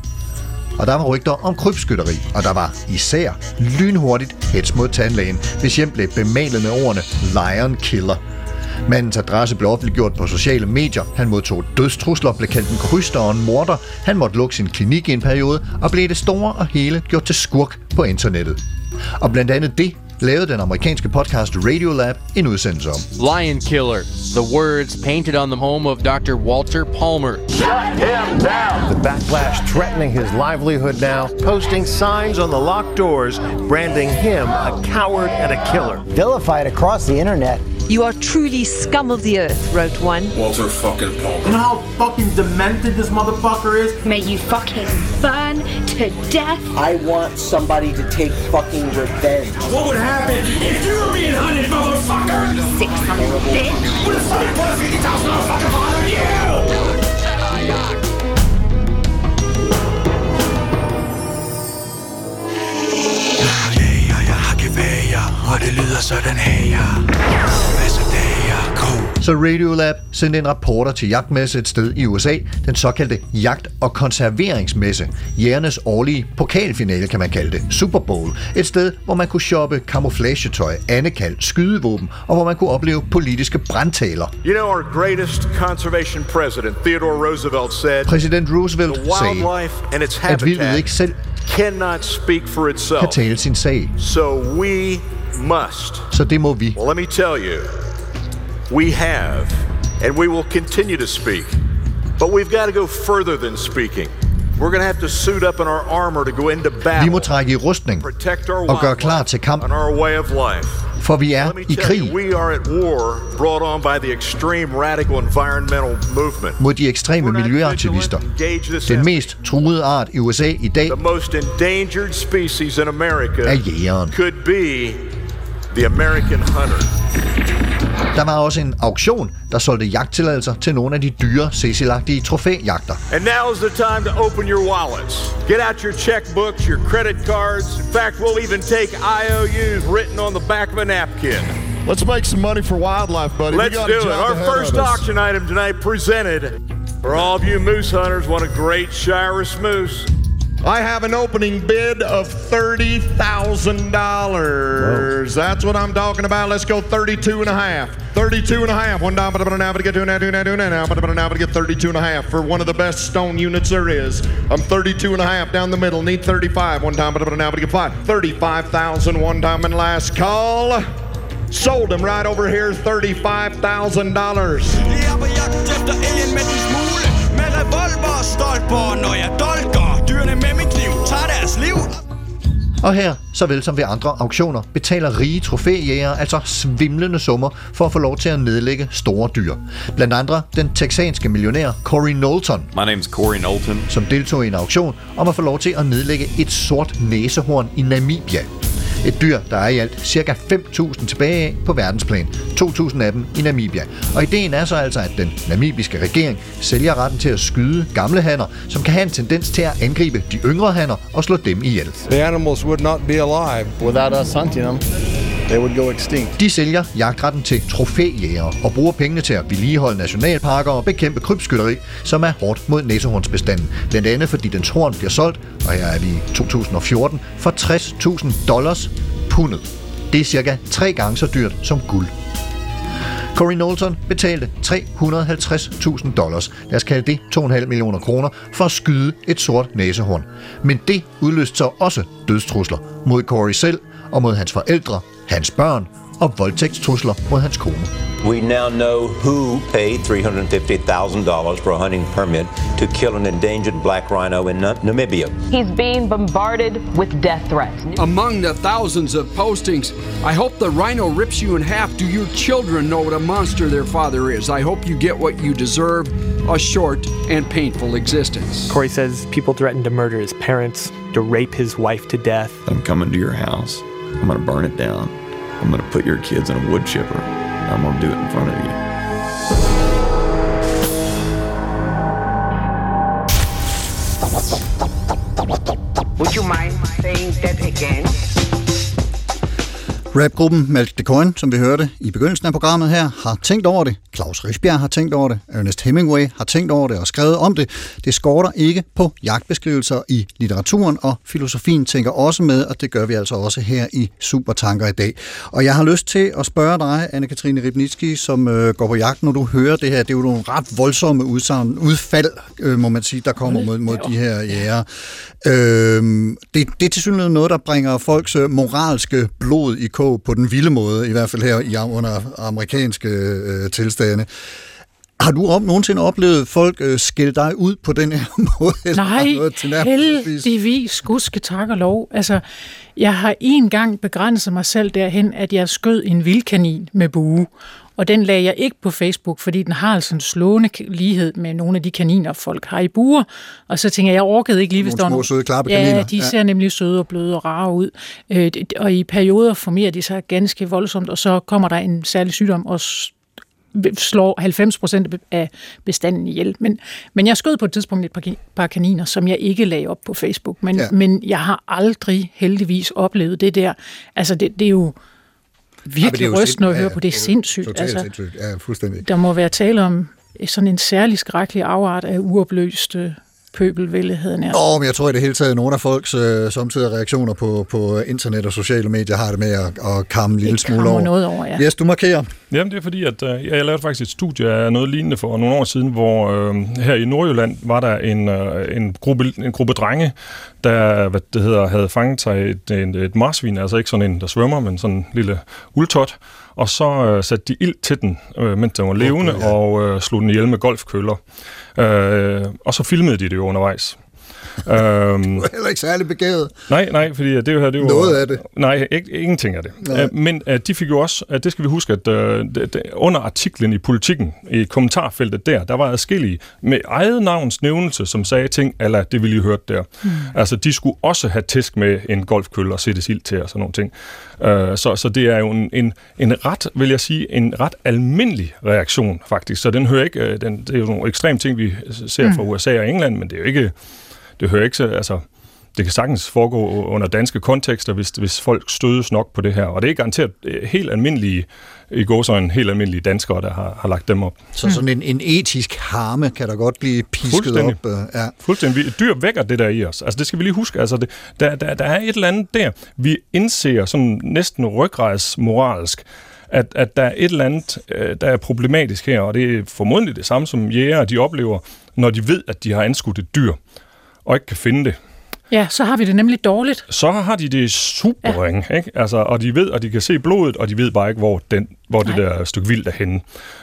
og der var rygter om krybskytteri, og der var især lynhurtigt hets mod tandlægen, hvis hjem blev bemalet med ordene Lion Killer. Mandens adresse blev offentliggjort på sociale medier. Han modtog dødstrusler, blev kaldt en kryster og en morder. Han måtte lukke sin klinik i en periode og blev det store og hele gjort til skurk på internettet. Og blandt andet det lavede den amerikanske podcast Radiolab en udsendelse om. Lion Killer. The words painted on the home of Dr. Walter Palmer. Shut him down! The backlash threatening his livelihood now, posting signs on the locked doors, branding him a coward and a killer. Vilified across the internet You are truly scum of the earth, wrote one. Walter fucking Palmer. You know how fucking demented this motherfucker is? May you fucking burn to death. I want somebody to take fucking revenge. What would happen if you were being hunted, motherfucker? Six hundred bitch. What if somebody put a fifty thousand dollar fucking bond on you? Og det lyder sådan her så Radiolab sendte en rapporter til jagtmesse et sted i USA, den såkaldte jagt- og konserveringsmesse. Jægernes årlige pokalfinale, kan man kalde det. Super Bowl. Et sted, hvor man kunne shoppe camouflagetøj, andekald, skydevåben, og hvor man kunne opleve politiske brandtaler. You know, our greatest conservation president, Theodore Roosevelt, said, Præsident Roosevelt sagde, wildlife and its at habitat ikke selv cannot speak for itself. kan tale sin sag. So we must. Så det må vi. Well, let me tell you, we have, and we will continue to speak. But we've got to go further than speaking. We're going to have to suit up in our armor to go into battle. Vi må trække i rustning our og gøre klar til kamp, and our way of life. for vi er i you, krig we are at war brought on by the extreme radical environmental movement. mod de ekstreme miljøaktivister. Den mest truede art i USA i dag The most endangered species in America er jægeren. could be the American hunter. Der var også en auktion, der solgte jagttilladelser til nogle af de dyre Cecil-agtige trofæjagter. And now is the time to open your wallets. Get out your checkbooks, your credit cards. In fact, we'll even take IOUs written on the back of a napkin. Let's make some money for wildlife, buddy. Let's we got do it. Our first auction item tonight presented for all of you moose hunters want a great Shirus moose. I have an opening bid of $30,000. That's what I'm talking about. Let's go 32 and a half. 32 and a half. One down, but now to get to now, now, now, now, but now to get 32 and a half for one of the best stone units there is. I'm 32 and a half down the middle. Need 35. One time, but I'm now to get five. 35,000 one time and last call. Sold him right over here, $35,000. Revolver og stolper, når jeg dolker Dyrene med min kniv tager deres liv Og her, såvel som ved andre auktioner, betaler rige trofæjægere altså svimlende summer for at få lov til at nedlægge store dyr. Blandt andre den texanske millionær Corey Knowlton, My name's Corey Knowlton. som deltog i en auktion om at få lov til at nedlægge et sort næsehorn i Namibia. Et dyr, der er i alt ca. 5.000 tilbage af på verdensplan, 2.000 af dem i Namibia. Og ideen er så altså, at den namibiske regering sælger retten til at skyde gamle hanner, som kan have en tendens til at angribe de yngre hanner og slå dem ihjel. The animals would not be alive without us hunting them. They would go extinct. De sælger jagtretten til trofæjægere og bruger pengene til at vedligeholde nationalparker og bekæmpe krybskytteri, som er hårdt mod næsehornsbestanden. Blandt andet fordi dens horn bliver solgt, og her er vi i 2014, for 60.000 dollars pundet. Det er cirka tre gange så dyrt som guld. Corey Knowlton betalte 350.000 dollars, lad os kalde det 2,5 millioner kroner, for at skyde et sort næsehorn. Men det udløste så også dødstrusler mod Corey selv og mod hans forældre, hans børn og voldtægtstrusler mod hans kone. We now know who paid $350,000 for a hunting permit to kill an endangered black rhino in Namibia. He's being bombarded with death threats. Among the thousands of postings, I hope the rhino rips you in half. Do your children know what a monster their father is? I hope you get what you deserve a short and painful existence. Corey says people threatened to murder his parents, to rape his wife to death. I'm coming to your house. I'm going to burn it down. I'm going to put your kids in a wood chipper. and I'm going to do it in front of you. Would you mind saying that again? Rapgruppen Malk de Coin, som vi hørte i begyndelsen af programmet her, har tænkt over det. Claus Rigsbjerg har tænkt over det. Ernest Hemingway har tænkt over det og skrevet om det. Det skorter ikke på jagtbeskrivelser i litteraturen, og filosofien tænker også med, og det gør vi altså også her i Supertanker i dag. Og jeg har lyst til at spørge dig, Anne-Katrine Ribnitski, som øh, går på jagt, når du hører det her. Det er jo nogle ret voldsomme udsagn, udfald, øh, må man sige, der kommer mod, mod de her jæger. Øh, det, det er til synligheden noget, der bringer folks øh, moralske blod i kog på den vilde måde, i hvert fald her i, under amerikanske øh, tilstande. Har du om, nogensinde oplevet folk øh, skælde dig ud på den her måde? Nej, noget tilnærmelsesvis? heldigvis, gudske tak og lov. Altså, jeg har en gang begrænset mig selv derhen, at jeg skød en vildkanin med bue. Og den lagde jeg ikke på Facebook, fordi den har altså en slående lighed med nogle af de kaniner, folk har i buer. Og så tænker jeg, jeg orkede ikke lige, hvis der var nogle- søde, klappe Ja, kaniner. de Ja. ser nemlig søde og bløde og rare ud. Øh, Og i perioder formerer de sig ganske voldsomt, og så kommer der en særlig sygdom og slår 90 procent af bestanden ihjel. Men, men jeg skød på et tidspunkt et par, par kaniner, som jeg ikke lagde op på Facebook. Men, ja. men jeg har aldrig heldigvis oplevet det der. Altså, det, det er jo... virkelig rystende at høre på. Det er sindssygt. Totalt altså, sindssygt. Ja, fuldstændig. Der må være tale om sådan en særlig skrækkelig afart af uopløste pøbelvælde, nær. Åh, men jeg tror i det hele taget, at nogle af folks øh, samtidig reaktioner på, på internet og sociale medier har det med at, at kamme en lille smule over. noget over, ja. Yes, du markerer. Jamen, det er fordi, at øh, jeg lavede faktisk et studie af noget lignende for nogle år siden, hvor øh, her i Nordjylland var der en, øh, en, gruppe, en gruppe drenge, der hvad det hedder, havde fanget sig et, et, et marsvin, altså ikke sådan en, der svømmer, men sådan en lille uldtot, og så øh, satte de ild til den, øh, mens den var levende, okay, ja. og øh, slog den ihjel med golfkøller. Øh, og så filmede de det jo undervejs øhm, du er heller ikke særlig begavet. Nej, nej, fordi det her, det var... Noget af det. Nej, ikke, ingenting af det. Nej. Uh, men uh, de fik jo også, uh, det skal vi huske, at uh, det, under artiklen i Politikken, i kommentarfeltet der, der var adskillige med eget navns nævnelse, som sagde ting, eller det ville I hørt der. Mm. Altså, de skulle også have tæsk med en golfkølle og sætte sild til og sådan nogle ting. Uh, så, så det er jo en, en, en ret, vil jeg sige, en ret almindelig reaktion, faktisk. Så den hører ikke, uh, den, det er jo nogle ekstreme ting, vi ser fra mm. USA og England, men det er jo ikke det hører ikke så, altså, det kan sagtens foregå under danske kontekster, hvis, hvis folk stødes nok på det her. Og det er garanteret øh, helt almindelige, i går så en helt almindelige danskere, der har, har lagt dem op. Så sådan en, en etisk harme kan der godt blive pisket op. Uh, ja. Fuldstændig. Dyr vækker det der i os. Altså det skal vi lige huske. Altså det, der, der, der er et eller andet der. Vi indser sådan næsten ryggrejsmoralsk, at, at der er et eller andet, øh, der er problematisk her, og det er formodentlig det samme, som jæger de oplever, når de ved, at de har anskudt et dyr og ikke kan finde det. Ja, så har vi det nemlig dårligt. Så har de det super ja. ikke? Altså, og de ved, og de kan se blodet, og de ved bare ikke, hvor, den, hvor det der stykke vildt er henne.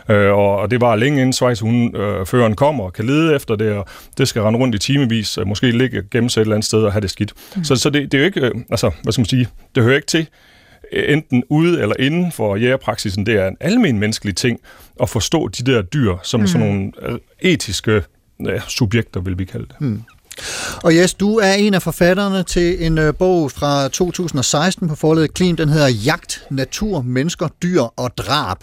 Øh, og, og det var længe inden Schweiz, hun, øh, føreren kommer og kan lede efter det, og det skal rende rundt i timevis, og måske ligge gemme sig et eller andet sted og have det skidt. Mm. Så, så det, det er jo ikke, øh, altså, hvad skal man sige, det hører ikke til øh, enten ude eller inden for jægerpraksisen. Det er en almen menneskelig ting at forstå de der dyr som mm. sådan nogle øh, etiske ja, subjekter, vil vi kalde det. Mm. Og Jes, du er en af forfatterne til en øh, bog fra 2016 på forlaget Klim. Den hedder Jagt, Natur, Mennesker, Dyr og Drab.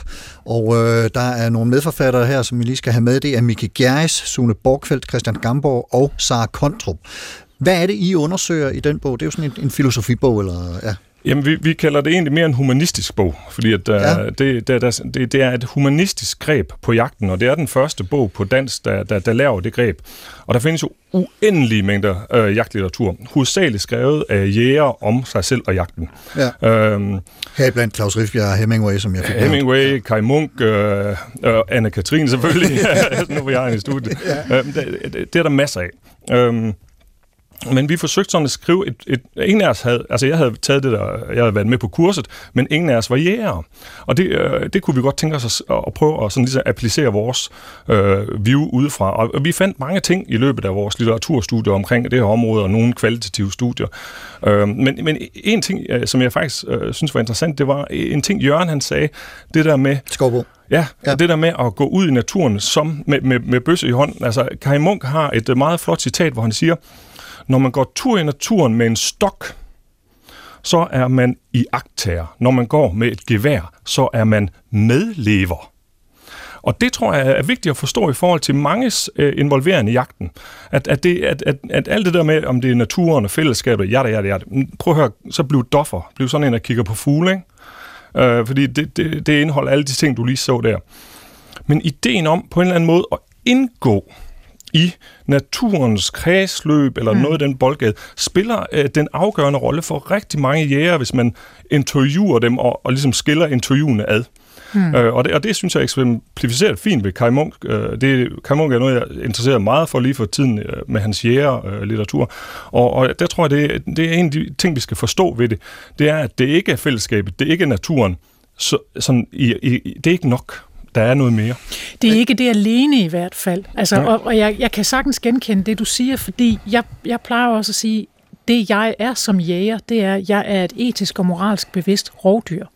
Og øh, der er nogle medforfattere her, som vi lige skal have med. Det er Mikke Gjerris, Sune Borgfeldt, Christian Gamborg og Sara Kontrup. Hvad er det, I undersøger i den bog? Det er jo sådan en, en filosofibog, eller ja? Jamen, vi, vi kalder det egentlig mere en humanistisk bog, fordi at, ja. uh, det, det, det, det er et humanistisk greb på jagten, og det er den første bog på dansk, der, der, der laver det greb. Og der findes jo uendelige mængder uh, jagtlitteratur, hovedsageligt skrevet af jæger om sig selv og jagten. Ja. Um, Her blandt Claus Riffbjerg og Hemingway, som jeg fik Hemingway, ja. Kai Munk, uh, uh, Anne-Katrine selvfølgelig, nu var jeg i studiet. ja. uh, det, det, det er der masser af. Um, men vi forsøgte sådan at skrive et, et, ingen af os havde, altså jeg havde taget det der, jeg havde været med på kurset, men ingen af os var jæger. Og det, øh, det kunne vi godt tænke os at, at prøve at sådan ligesom applicere vores øh, view udefra. Og vi fandt mange ting i løbet af vores litteraturstudier omkring det her område, og nogle kvalitative studier. Øh, men, men en ting, øh, som jeg faktisk øh, synes var interessant, det var en ting, Jørgen han sagde, det der med... Skovbo. Ja, ja, det der med at gå ud i naturen som med, med, med bøsse i hånden. Altså, Kai Munk har et meget flot citat, hvor han siger, når man går tur i naturen med en stok, så er man i agtager. Når man går med et gevær, så er man medlever. Og det tror jeg er vigtigt at forstå i forhold til manges øh, involverende i jagten. At, at, det, at, at, at alt det der med, om det er naturen og fællesskabet, ja, ja, ja, prøv at høre, så bliv doffer. Bliv sådan en, der kigger på fugle, ikke? Øh, fordi det, det, det indeholder alle de ting, du lige så der. Men ideen om på en eller anden måde at indgå i naturens kredsløb eller mm. noget af den boldgade, spiller øh, den afgørende rolle for rigtig mange jæger, hvis man interviewer dem og, og ligesom skiller interviewene ad. Hmm. Øh, og, det, og det synes jeg eksemplificeret fint ved Kai Munk. Øh, det, Kai Munk er noget, jeg interesserer meget for lige for tiden øh, med hans jæger-litteratur. Øh, og, og der tror jeg, det, det er en af de ting, vi skal forstå ved det. Det er, at det ikke er fællesskabet, det er ikke naturen. Så, sådan, i, i, det er ikke nok der er noget mere. Det er ikke det alene i hvert fald. Altså, ja. og, og jeg, jeg kan sagtens genkende det, du siger, fordi jeg, jeg plejer også at sige, det jeg er som jæger, det er, at jeg er et etisk og moralsk bevidst rovdyr.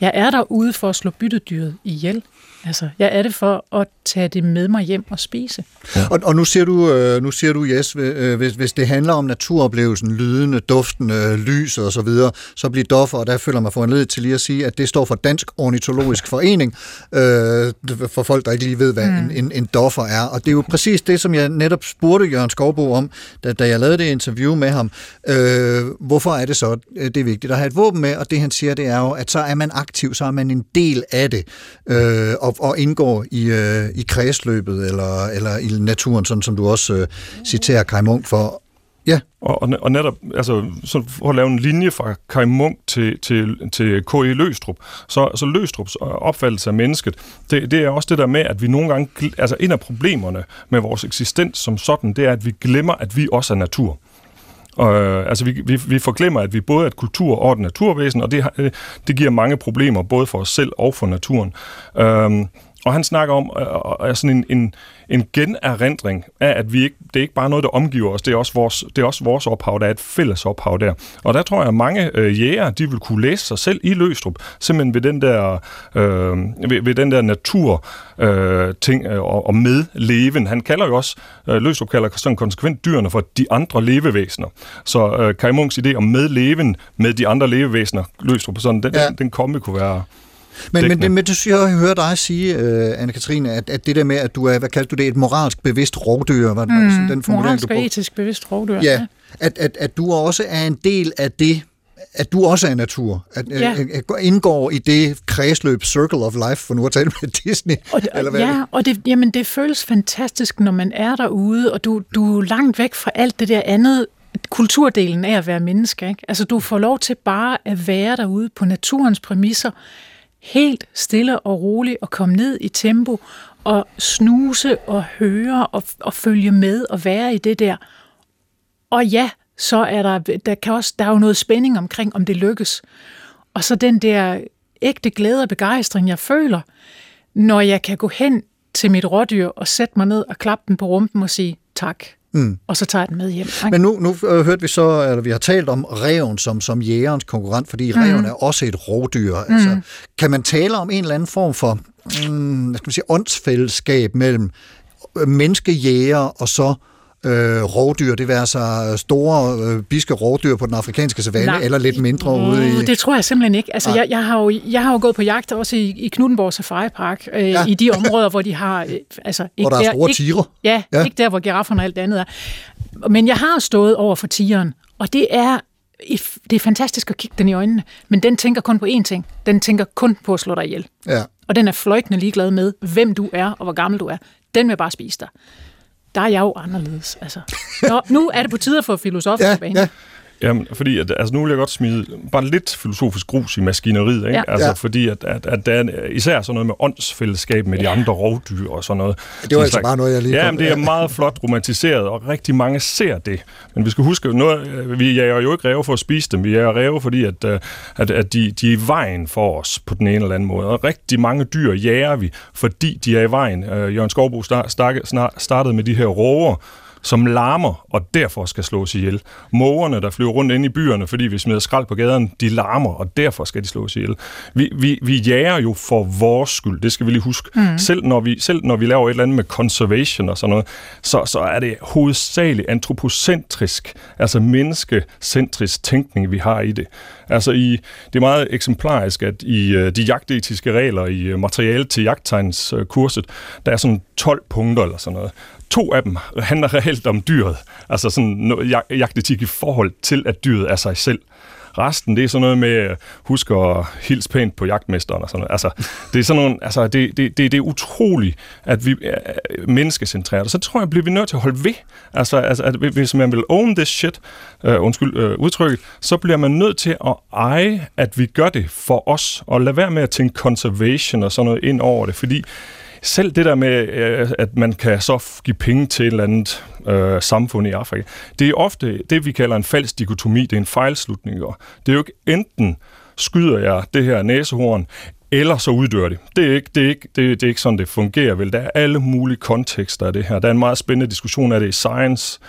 Jeg er derude for at slå byttedyret ihjel. Altså, jeg er det for at tage det med mig hjem og spise. Ja. Og, og nu siger du, øh, nu siger du yes, øh, hvis, hvis det handler om naturoplevelsen, lydende, duftende, lys og så videre, så bliver doffer, og der føler mig for en til lige at sige, at det står for Dansk Ornitologisk Forening, øh, for folk, der ikke lige ved, hvad mm. en, en, en doffer er. Og det er jo præcis det, som jeg netop spurgte Jørgen Skovbo om, da, da jeg lavede det interview med ham. Øh, hvorfor er det så, det er vigtigt at have et våben med, og det han siger, det er jo, at så er man aktiv, så er man en del af det, øh, og, og indgår i, øh, i kredsløbet, eller, eller i naturen, sådan som du også øh, citerer Kai Munk for. Ja. Og, og, og netop, altså, så for at lave en linje fra Kai Munk til, til, til K.E. Løstrup, så, så Løstrups opfattelse af mennesket, det, det er også det der med, at vi nogle gange, altså en af problemerne med vores eksistens som sådan, det er, at vi glemmer, at vi også er natur. Og, øh, altså, vi, vi, vi forglemmer, at vi både er et kultur- og et naturvæsen, og det, øh, det giver mange problemer, både for os selv og for naturen. Øh, og han snakker om øh, øh, sådan en, en, en generindring af, at vi ikke, det er ikke bare noget, der omgiver os, det er også vores, det er også vores ophav, der er et fælles ophav der. Og der tror jeg, at mange øh, jæger, de vil kunne læse sig selv i Løstrup, simpelthen ved den der, øh, ved, ved den der natur øh, ting øh, og, og med leven. Han kalder jo også, øh, Løstrup kalder sådan konsekvent dyrene for de andre levevæsener. Så øh, Kai Munks idé om med leven med de andre levevæsener, Løstrup, sådan, den, ja. den, den komme kunne være men, men, det, men det, jeg hører dig sige, uh, Anne-Katrine, at, at det der med, at du er, hvad kaldte du det, et moralsk bevidst rovdyr, var det mm, den formulering, moralsk du og etisk bevidst rovdyr. Ja, ja. At, at, at du også er en del af det, at du også er natur, at, ja. at, indgår i det kredsløb Circle of Life, for nu at tale med Disney. Og det, eller hvad ja, og det, jamen, det føles fantastisk, når man er derude, og du, du er langt væk fra alt det der andet kulturdelen af at være menneske. Ikke? Altså, du får lov til bare at være derude på naturens præmisser, helt stille og roligt og komme ned i tempo og snuse og høre og, og følge med og være i det der. Og ja, så er der, der, kan også, der er jo noget spænding omkring, om det lykkes. Og så den der ægte glæde og begejstring, jeg føler, når jeg kan gå hen til mit rådyr og sætte mig ned og klappe den på rumpen og sige tak. Mm. Og så tager jeg den med hjem. Ikke? Men nu, nu øh, hørte vi så, eller vi har talt om reven som, som jægerens konkurrent, fordi mm. reven er også et rovdyr. Mm. Altså, kan man tale om en eller anden form for mm, hvad skal man sige, åndsfællesskab mellem menneskejæger og så øh, rovdyr, det vil altså store, øh, biske rovdyr på den afrikanske savanne, eller lidt mindre mm, ude i... Det tror jeg simpelthen ikke. Altså, jeg, jeg, har jo, jeg har jo gået på jagt også i, i Knudenborg Safari Park, øh, ja. i de områder, hvor de har... Øh, altså, ikke hvor der, der er store tiger. Ja, ja, ikke der, hvor girafferne og alt andet er. Men jeg har stået over for tigeren, og det er det er fantastisk at kigge den i øjnene, men den tænker kun på én ting. Den tænker kun på at slå dig ihjel. Ja. Og den er fløjtende ligeglad med, hvem du er og hvor gammel du er. Den vil bare spise dig der er jeg jo anderledes. Altså. Nå, nu er det på tide at få filosofen ja, tilbage. Ja. Jamen, fordi at, altså, nu vil jeg godt smide bare lidt filosofisk grus i maskineriet, ikke? Ja. Altså, ja. fordi at, at, at der er især sådan noget med åndsfællesskab med ja. de andre rovdyr og sådan noget. Det var altså bare noget, jeg lige Ja, men det er meget flot romantiseret, og rigtig mange ser det. Men vi skal huske, noget, øh, vi jager jo ikke ræve for at spise dem, vi jager ræve, fordi at, øh, at, at de, de er i vejen for os på den ene eller anden måde. Og rigtig mange dyr jager vi, fordi de er i vejen. Uh, Jørgen Skovbo start, startede med de her råger, som larmer og derfor skal slås ihjel. Mågerne, der flyver rundt ind i byerne, fordi vi smider skrald på gaden, de larmer, og derfor skal de slås ihjel. Vi, vi, vi jager jo for vores skyld, det skal vi lige huske. Mm. Selv, når vi, selv når vi laver et eller andet med conservation og sådan noget, så, så er det hovedsageligt antropocentrisk, altså menneskecentrisk tænkning, vi har i det. Altså i, det er meget eksemplarisk, at i uh, de jagtetiske regler i uh, materiale til jagttegnskurset, uh, der er sådan 12 punkter eller sådan noget. To af dem handler reelt om dyret, altså sådan jagtetik i forhold til, at dyret er sig selv. Resten, det er sådan noget med, øh, husk at hilse pænt på jagtmesteren og sådan noget. Altså, det er sådan nogle, altså, det, det, det, det er utroligt, at vi øh, øh, er menneskecentreret. Og så tror jeg, bliver vi nødt til at holde ved. Altså, altså at hvis man vil own this shit, uh, undskyld uh, udtrykket, så bliver man nødt til at eje, at vi gør det for os, og lade være med at tænke conservation og sådan noget ind over det, fordi selv det der med, øh, at man kan så give penge til et eller andet øh, samfund i Afrika, det er ofte det, vi kalder en falsk dikotomi. Det er en fejlslutning. Det er jo ikke enten skyder jeg det her næsehorn, eller så uddør det. Det er, ikke, det, er ikke, det, det er ikke sådan, det fungerer vel. Der er alle mulige kontekster af det her. Der er en meget spændende diskussion af det i Science,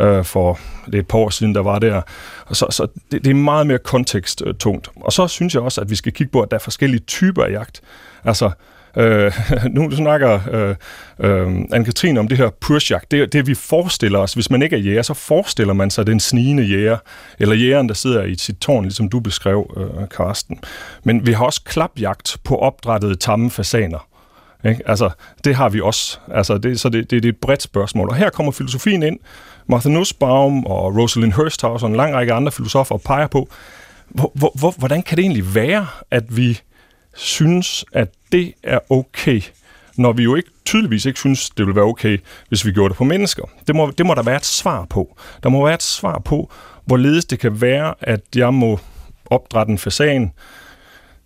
øh, for det et par år siden, der var der. Og Så, så det, det er meget mere konteksttungt. Og så synes jeg også, at vi skal kigge på, at der er forskellige typer af jagt. Altså, Øh, nu snakker øh, øh, Anne-Katrine om det her pushjagt. Det, det vi forestiller os, hvis man ikke er jæger, så forestiller man sig den snigende jæger, eller jægeren, der sidder i sit tårn, ligesom du beskrev, øh, Karsten. Men vi har også klapjagt på opdrættede tamme fasaner. Ikke? Altså, det har vi også. Altså, det, så det, det, det er et bredt spørgsmål. Og her kommer filosofien ind. Martha Nussbaum og Rosalind Hursthouse og en lang række andre filosofer peger på, hvor, hvor, hvordan kan det egentlig være, at vi synes, at det er okay, når vi jo ikke tydeligvis ikke synes, det vil være okay, hvis vi gjorde det på mennesker. Det må, det må der være et svar på. Der må være et svar på, hvorledes det kan være, at jeg må opdrætte en fasan,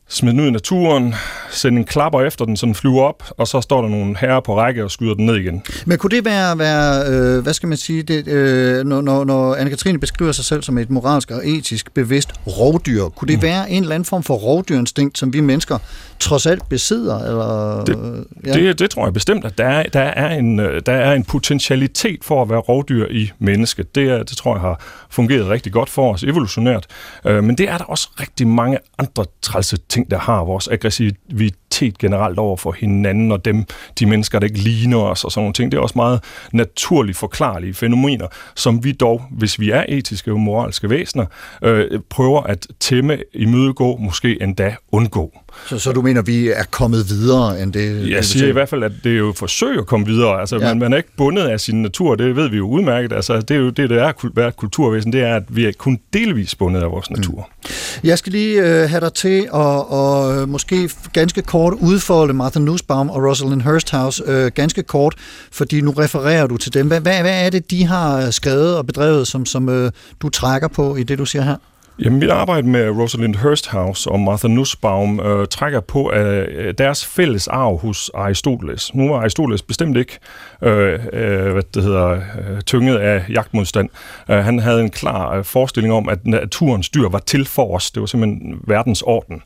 smide den ud i naturen, sende en klapper efter den, så den flyver op, og så står der nogle herrer på række og skyder den ned igen. Men kunne det være, være øh, hvad skal man sige, det, øh, når, når, når Anne-Katrine beskriver sig selv som et moralsk og etisk bevidst rovdyr, kunne det mm. være en eller anden form for rovdyrinstinkt, som vi mennesker trods alt besidder? Eller, det, ja. det, det tror jeg bestemt, at der er, der, er en, øh, der er en potentialitet for at være rovdyr i mennesket. Det, er, det tror jeg har fungeret rigtig godt for os evolutionært. Øh, men det er der også rigtig mange andre trælse ting, der har vores aggressivitet generelt over for hinanden, og dem, de mennesker, der ikke ligner os og sådan nogle ting. Det er også meget naturligt forklarlige fænomener, som vi dog, hvis vi er etiske og moralske væsener, øh, prøver at tæmme, imødegå, måske endda undgå. Så, så du mener, vi er kommet videre end det? Jeg siger i hvert fald, at det er jo et forsøg at komme videre. Altså, ja. man, man er ikke bundet af sin natur, det ved vi jo udmærket. Altså, det er jo det, der er at være kulturvæsen, det er, at vi er kun delvis bundet af vores natur. Mm. Jeg skal lige øh, have dig til at og, øh, måske ganske kort udfolde Martha Nussbaum og Rosalind Hursthouse øh, ganske kort, fordi nu refererer du til dem. Hvad, hvad, hvad er det, de har skrevet og bedrevet, som, som øh, du trækker på i det, du siger her? Jamen, mit arbejde med Rosalind Hursthouse og Martha Nussbaum øh, trækker på øh, øh deres fælles arv hos Aristoteles. Nu var Aristoteles bestemt ikke øh, øh, hvad det hedder, øh, tynget af jagtmodstand. Øh, han havde en klar øh, forestilling om, at naturens dyr var til for os. Det var simpelthen verdens orden.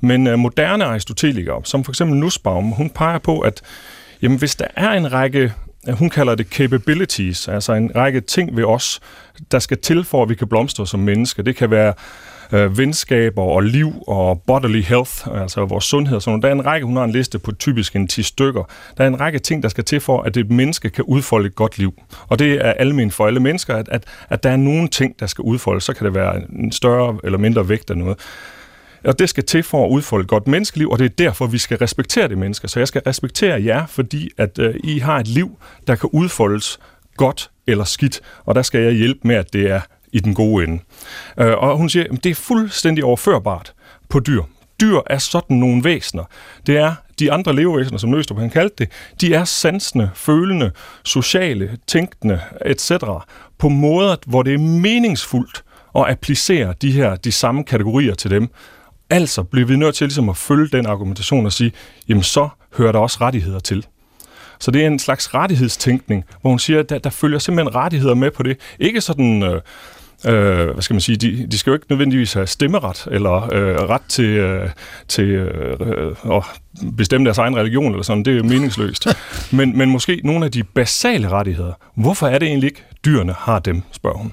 Men øh, moderne aristotelikere, som for eksempel Nussbaum, hun peger på, at jamen, hvis der er en række hun kalder det capabilities, altså en række ting ved os, der skal til for, at vi kan blomstre som mennesker. Det kan være øh, venskaber og liv og bodily health, altså vores sundhed og sådan noget. Der er en række, hun har en liste på typisk en 10 stykker. Der er en række ting, der skal til for, at et menneske kan udfolde et godt liv. Og det er almindeligt for alle mennesker, at, at, at der er nogle ting, der skal udfolde. Så kan det være en større eller mindre vægt af noget. Og det skal til for at udfolde et godt menneskeliv, og det er derfor, vi skal respektere det mennesker. Så jeg skal respektere jer, fordi at øh, I har et liv, der kan udfoldes godt eller skidt, og der skal jeg hjælpe med, at det er i den gode ende. Øh, og hun siger, at det er fuldstændig overførbart på dyr. Dyr er sådan nogle væsener. Det er de andre levevæsener, som Løstrup han kaldte det, de er sansende, følende, sociale, tænkende, etc. på måder, hvor det er meningsfuldt at applicere de her de samme kategorier til dem. Altså bliver vi nødt til ligesom at følge den argumentation og sige, jamen så hører der også rettigheder til. Så det er en slags rettighedstænkning, hvor hun siger, at der, der følger simpelthen rettigheder med på det. Ikke sådan... Øh, øh, hvad skal man sige, de, de skal jo ikke nødvendigvis have stemmeret eller øh, ret til, øh, til øh, at bestemme deres egen religion eller sådan, det er jo meningsløst. Men, men måske nogle af de basale rettigheder. Hvorfor er det egentlig ikke, dyrene har dem, spørger hun.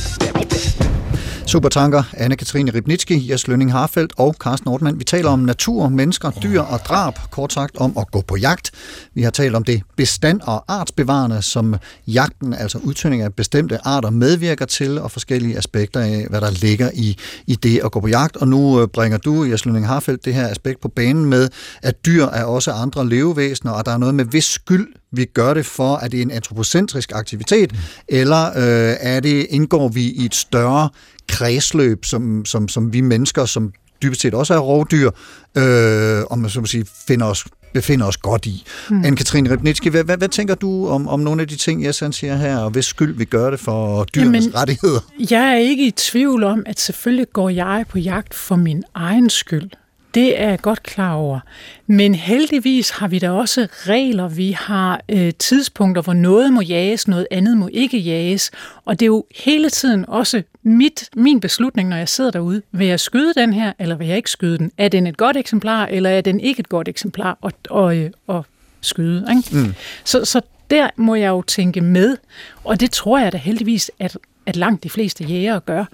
Supertanker, Anne-Katrine Ribnitski, Jes Lønning Harfeldt og Carsten Nordmann. Vi taler om natur, mennesker, dyr og drab, kort sagt om at gå på jagt. Vi har talt om det bestand- og artsbevarende, som jagten, altså udtønding af bestemte arter, medvirker til, og forskellige aspekter af, hvad der ligger i, i det at gå på jagt. Og nu øh, bringer du, Jes Lønning Harfeldt, det her aspekt på banen med, at dyr er også andre levevæsener, og der er noget med vis skyld vi gør det for, at det er en antropocentrisk aktivitet, mm. eller øh, er det, indgår vi i et større kredsløb, som, som, som vi mennesker, som dybest set også er rovdyr, øh, om man så må sige, finder os befinder os godt i. Mm. Anne-Katrine Ribnitski, hvad, hvad, hvad tænker du om, om nogle af de ting, jeg siger her, og hvis skyld vi gør det for dyrenes Jamen, rettigheder? Jeg er ikke i tvivl om, at selvfølgelig går jeg på jagt for min egen skyld. Det er jeg godt klar over. Men heldigvis har vi da også regler. Vi har øh, tidspunkter, hvor noget må jages, noget andet må ikke jages. Og det er jo hele tiden også mit, min beslutning, når jeg sidder derude. Vil jeg skyde den her, eller vil jeg ikke skyde den? Er den et godt eksemplar, eller er den ikke et godt eksemplar at, at, at, at skyde? Ikke? Mm. Så, så der må jeg jo tænke med. Og det tror jeg da heldigvis, at, at langt de fleste jægere gør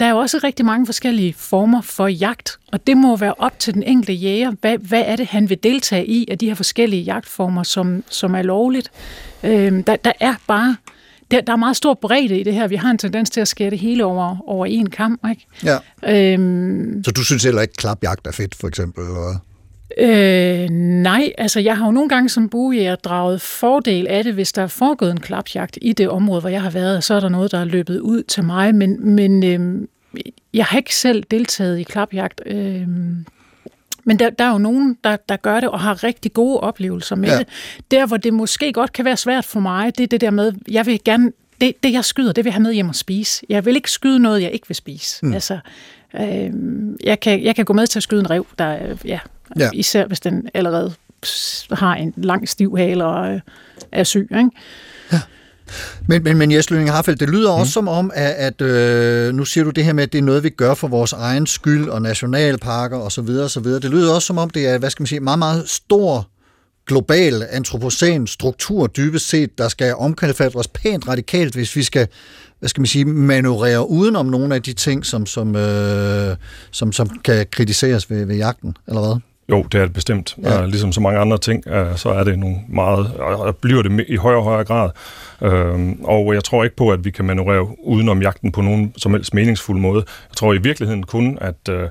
der er jo også rigtig mange forskellige former for jagt, og det må være op til den enkelte jæger. Hvad, hvad er det, han vil deltage i af de her forskellige jagtformer, som, som er lovligt? Øhm, der, der er bare der, der er meget stor bredde i det her. Vi har en tendens til at skære det hele over, over en kamp. Ikke? Ja. Øhm, Så du synes heller ikke, klapjagt er fedt, for eksempel? Eller? Øh, nej, altså jeg har jo nogle gange som buejæger draget fordel af det, hvis der er foregået en klapjagt i det område, hvor jeg har været, så er der noget, der er løbet ud til mig, men, men øh, jeg har ikke selv deltaget i klapjagt. Øh, men der, der er jo nogen, der, der gør det og har rigtig gode oplevelser med ja. det. Der, hvor det måske godt kan være svært for mig, det er det der med, jeg vil gerne, det, det jeg skyder, det vil jeg have med hjem og spise. Jeg vil ikke skyde noget, jeg ikke vil spise. Mm. Altså, øh, jeg, kan, jeg kan gå med til at skyde en rev, der, ja, Ja. Især hvis den allerede har en lang stiv hale og øh, er syg. Ikke? Ja. Men, men, men Jes Lønning Harfeldt, det lyder mm. også som om, at, at øh, nu siger du det her med, at det er noget, vi gør for vores egen skyld, og nationalparker osv. videre. Det lyder også som om, det er, hvad skal man sige, meget, meget stor global antropocen struktur dybest set, der skal omkalfatres pænt radikalt, hvis vi skal hvad skal man sige, manøvrere udenom nogle af de ting, som, som, øh, som, som kan kritiseres ved, ved jagten, eller hvad? Jo, det er det bestemt. Ja. Uh, ligesom så mange andre ting, uh, så er det nogle meget, og bliver det i højere og højere grad. Uh, og jeg tror ikke på, at vi kan manøvrere udenom jagten på nogen som helst meningsfuld måde. Jeg tror i virkeligheden kun, at... Uh,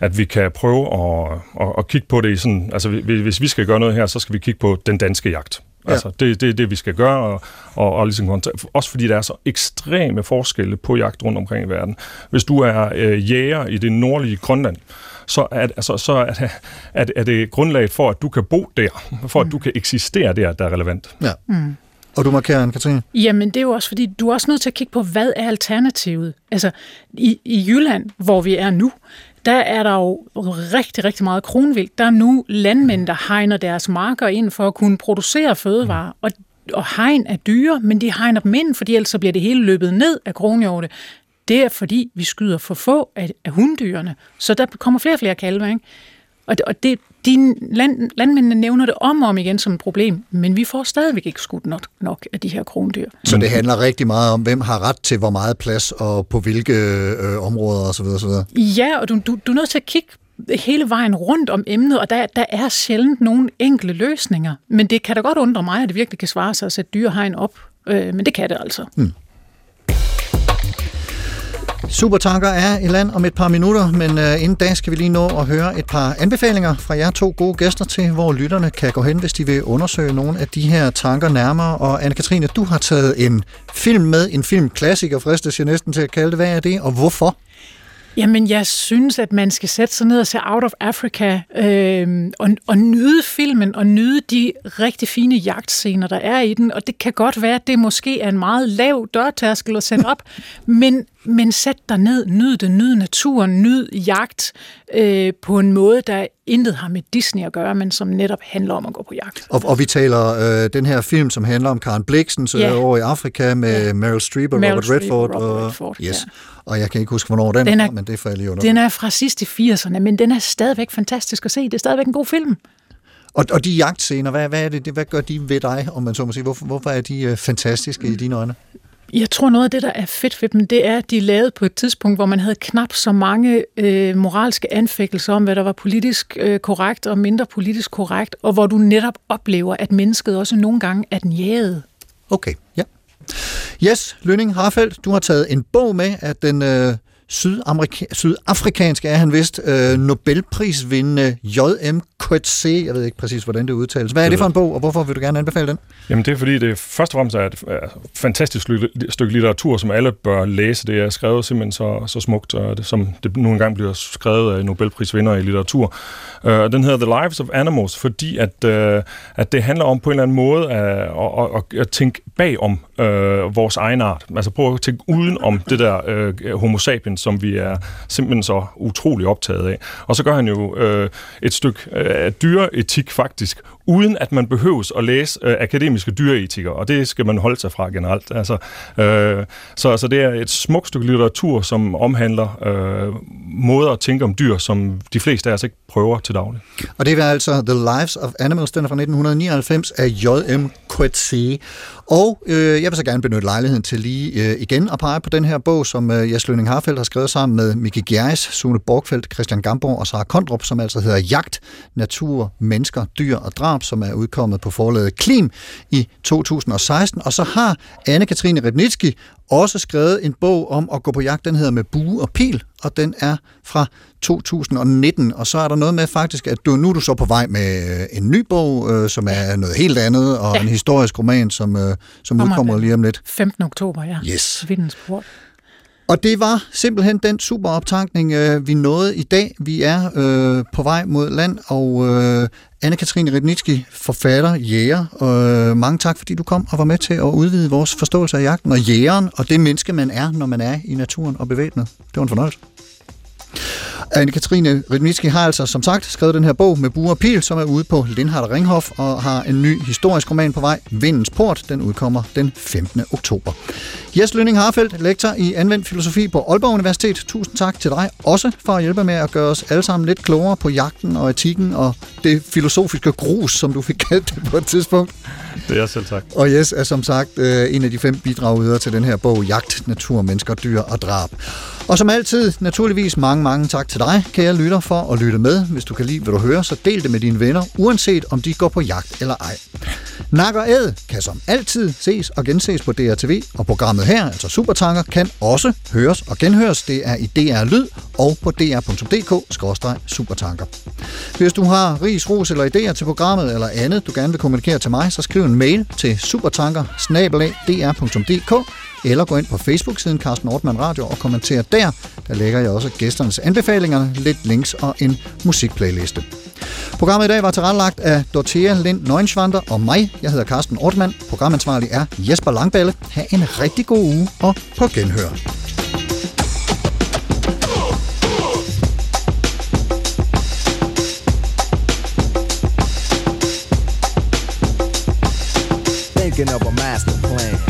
at vi kan prøve at, at, at kigge på det i sådan, altså hvis vi skal gøre noget her, så skal vi kigge på den danske jagt. Ja. Altså, det, det er det, vi skal gøre, og, og, og ligesom, også fordi der er så ekstreme forskelle på jagt rundt omkring i verden. Hvis du er øh, jæger i det nordlige Grønland, så er, altså, så er, er, er det grundlaget for, at du kan bo der, for at mm. du kan eksistere der, der er relevant. Ja. Mm. Og du markerer, Anne-Katrine? Jamen, det er jo også, fordi du er også nødt til at kigge på, hvad er alternativet? Altså, i, i Jylland, hvor vi er nu, der er der jo rigtig, rigtig meget kronvildt. Der er nu landmænd, der hegner deres marker ind for at kunne producere fødevarer. Og, og hegn er dyre, men de hegner dem ind, fordi ellers så bliver det hele løbet ned af kronhjorte. Det er fordi, vi skyder for få af, af hunddyrene. Så der kommer flere og flere kalve, ikke? Og det, og det, de land, landmændene nævner det om og om igen som et problem, men vi får stadigvæk ikke skudt nok, nok af de her krondyr. Så det handler rigtig meget om, hvem har ret til hvor meget plads og på hvilke øh, områder osv. osv. Ja, og du, du, du er nødt til at kigge hele vejen rundt om emnet, og der, der er sjældent nogen enkle løsninger. Men det kan da godt undre mig, at det virkelig kan svare sig at sætte dyrehegn op. Øh, men det kan det altså. Hmm. Supertanker er i land om et par minutter, men uh, inden da skal vi lige nå at høre et par anbefalinger fra jer to gode gæster til, hvor lytterne kan gå hen, hvis de vil undersøge nogle af de her tanker nærmere. Og Anne-Katrine, du har taget en film med, en filmklassiker, fristes jeg næsten til at kalde det. Hvad er det, og hvorfor? Jamen, jeg synes, at man skal sætte sig ned og se Out of Africa øh, og, og nyde filmen og nyde de rigtig fine jagtscener, der er i den. Og det kan godt være, at det måske er en meget lav dørtærskel at sætte op, men, men sæt dig ned, nyd det, nyd naturen, nyd jagt øh, på en måde, der intet har med Disney at gøre, men som netop handler om at gå på jagt. Og, og vi taler øh, den her film, som handler om Karen Blixen, så yeah. over i Afrika med yeah. Meryl Streep og Meryl Robert Redford. Og, Robert Redford yes. ja. og jeg kan ikke huske, hvornår den, den er, men det jeg lige under. Den er fra sidst i 80'erne, men den er stadigvæk fantastisk at se. Det er stadigvæk en god film. Og, og de jagtscener, hvad, hvad, er det, hvad gør de ved dig, om man så må sige? Hvorfor, hvorfor er de øh, fantastiske mm. i dine øjne? Jeg tror, noget af det, der er fedt ved dem, det er, at de er lavet på et tidspunkt, hvor man havde knap så mange øh, moralske anfægtelser om, hvad der var politisk øh, korrekt og mindre politisk korrekt, og hvor du netop oplever, at mennesket også nogle gange er den jægede. Okay, ja. Yes, Lønning Harfeldt, du har taget en bog med af den øh, sydamerika- sydafrikansk er han vist, øh, Nobelprisvindende J.M. Coetzee. Jeg ved ikke præcis, hvordan det udtales. Hvad er det for en bog, og hvorfor vil du gerne anbefale den? Jamen det er fordi, det først og fremmest er et fantastisk stykke litteratur, som alle bør læse. Det er skrevet simpelthen så, så smukt, og det, som det nu engang bliver skrevet af Nobelprisvinder i litteratur. Uh, den hedder The Lives of Animals, fordi at, uh, at det handler om på en eller anden måde at, at, at, at tænke bagom øh, vores egen art. Altså prøv at tænke uden om det der øh, homo sapiens, som vi er simpelthen så utrolig optaget af. Og så gør han jo øh, et stykke øh, dyreetik faktisk, uden at man behøves at læse øh, akademiske dyreetikere, og det skal man holde sig fra generelt. Altså, øh, så, så det er et smukt stykke litteratur, som omhandler øh, måder at tænke om dyr, som de fleste af os ikke prøver til daglig. Og det er altså The Lives of Animals, den er fra 1999 af J.M. Coetzee. Og øh, jeg vil så gerne benytte lejligheden til lige øh, igen at pege på den her bog, som øh, Jes Lønning Harfeldt har skrevet sammen med Miki Gjerris, Sune Borgfeldt, Christian Gamborg og Sara Kondrup, som altså hedder Jagt, Natur, Mennesker, Dyr og Drab, som er udkommet på forlaget Klim i 2016. Og så har Anne-Katrine Ribnitski også skrevet en bog om at gå på jagt. Den hedder Med bue og pil, og den er fra 2019. Og så er der noget med faktisk, at du, nu er du så på vej med øh, en ny bog, øh, som er noget helt andet, og ja. en historisk roman, som, øh, som Kommer udkommer lige om lidt. 15. oktober, ja. Yes. Vindens port. Og det var simpelthen den super optankning, øh, vi nåede i dag. Vi er øh, på vej mod land, og øh, Anne-Katrine Ribnitski, forfatter, jæger. Øh, mange tak, fordi du kom og var med til at udvide vores forståelse af jagten og jægeren, og det menneske, man er, når man er i naturen og bevæbnet. Det var en fornøjelse. Anne-Katrine Ribnitski har altså som sagt skrevet den her bog med Bure og Pil, som er ude på Lindhardt og Ringhof og har en ny historisk roman på vej, Vindens Port. Den udkommer den 15. oktober. Jes Lønning Harfeldt, lektor i anvendt filosofi på Aalborg Universitet. Tusind tak til dig også for at hjælpe med at gøre os alle sammen lidt klogere på jagten og etikken og det filosofiske grus, som du fik kaldt det på et tidspunkt. Det er jeg selv tak. Og Jes er som sagt øh, en af de fem bidragydere til den her bog, Jagt, Natur, Mennesker, Dyr og Drab. Og som altid, naturligvis mange, mange tak til dig, kære lytter, for at lytte med. Hvis du kan lide, hvad du hører, så del det med dine venner, uanset om de går på jagt eller ej. Nak og Æd kan som altid ses og genses på DRTV, og programmet her, altså Supertanker, kan også høres og genhøres. Det er i DR Lyd og på dr.dk-supertanker. Hvis du har ris, ros eller idéer til programmet eller andet, du gerne vil kommunikere til mig, så skriv en mail til supertanker eller gå ind på Facebook-siden Carsten Ortmann Radio og kommentere der. Der lægger jeg også gæsternes anbefalinger, lidt links og en musikplayliste. Programmet i dag var tilrettelagt af Dorthea Lind Neuenschwander og mig. Jeg hedder Carsten Ortmann. Programansvarlig er Jesper Langballe. Ha' en rigtig god uge og på genhør. Thinking of a master plan.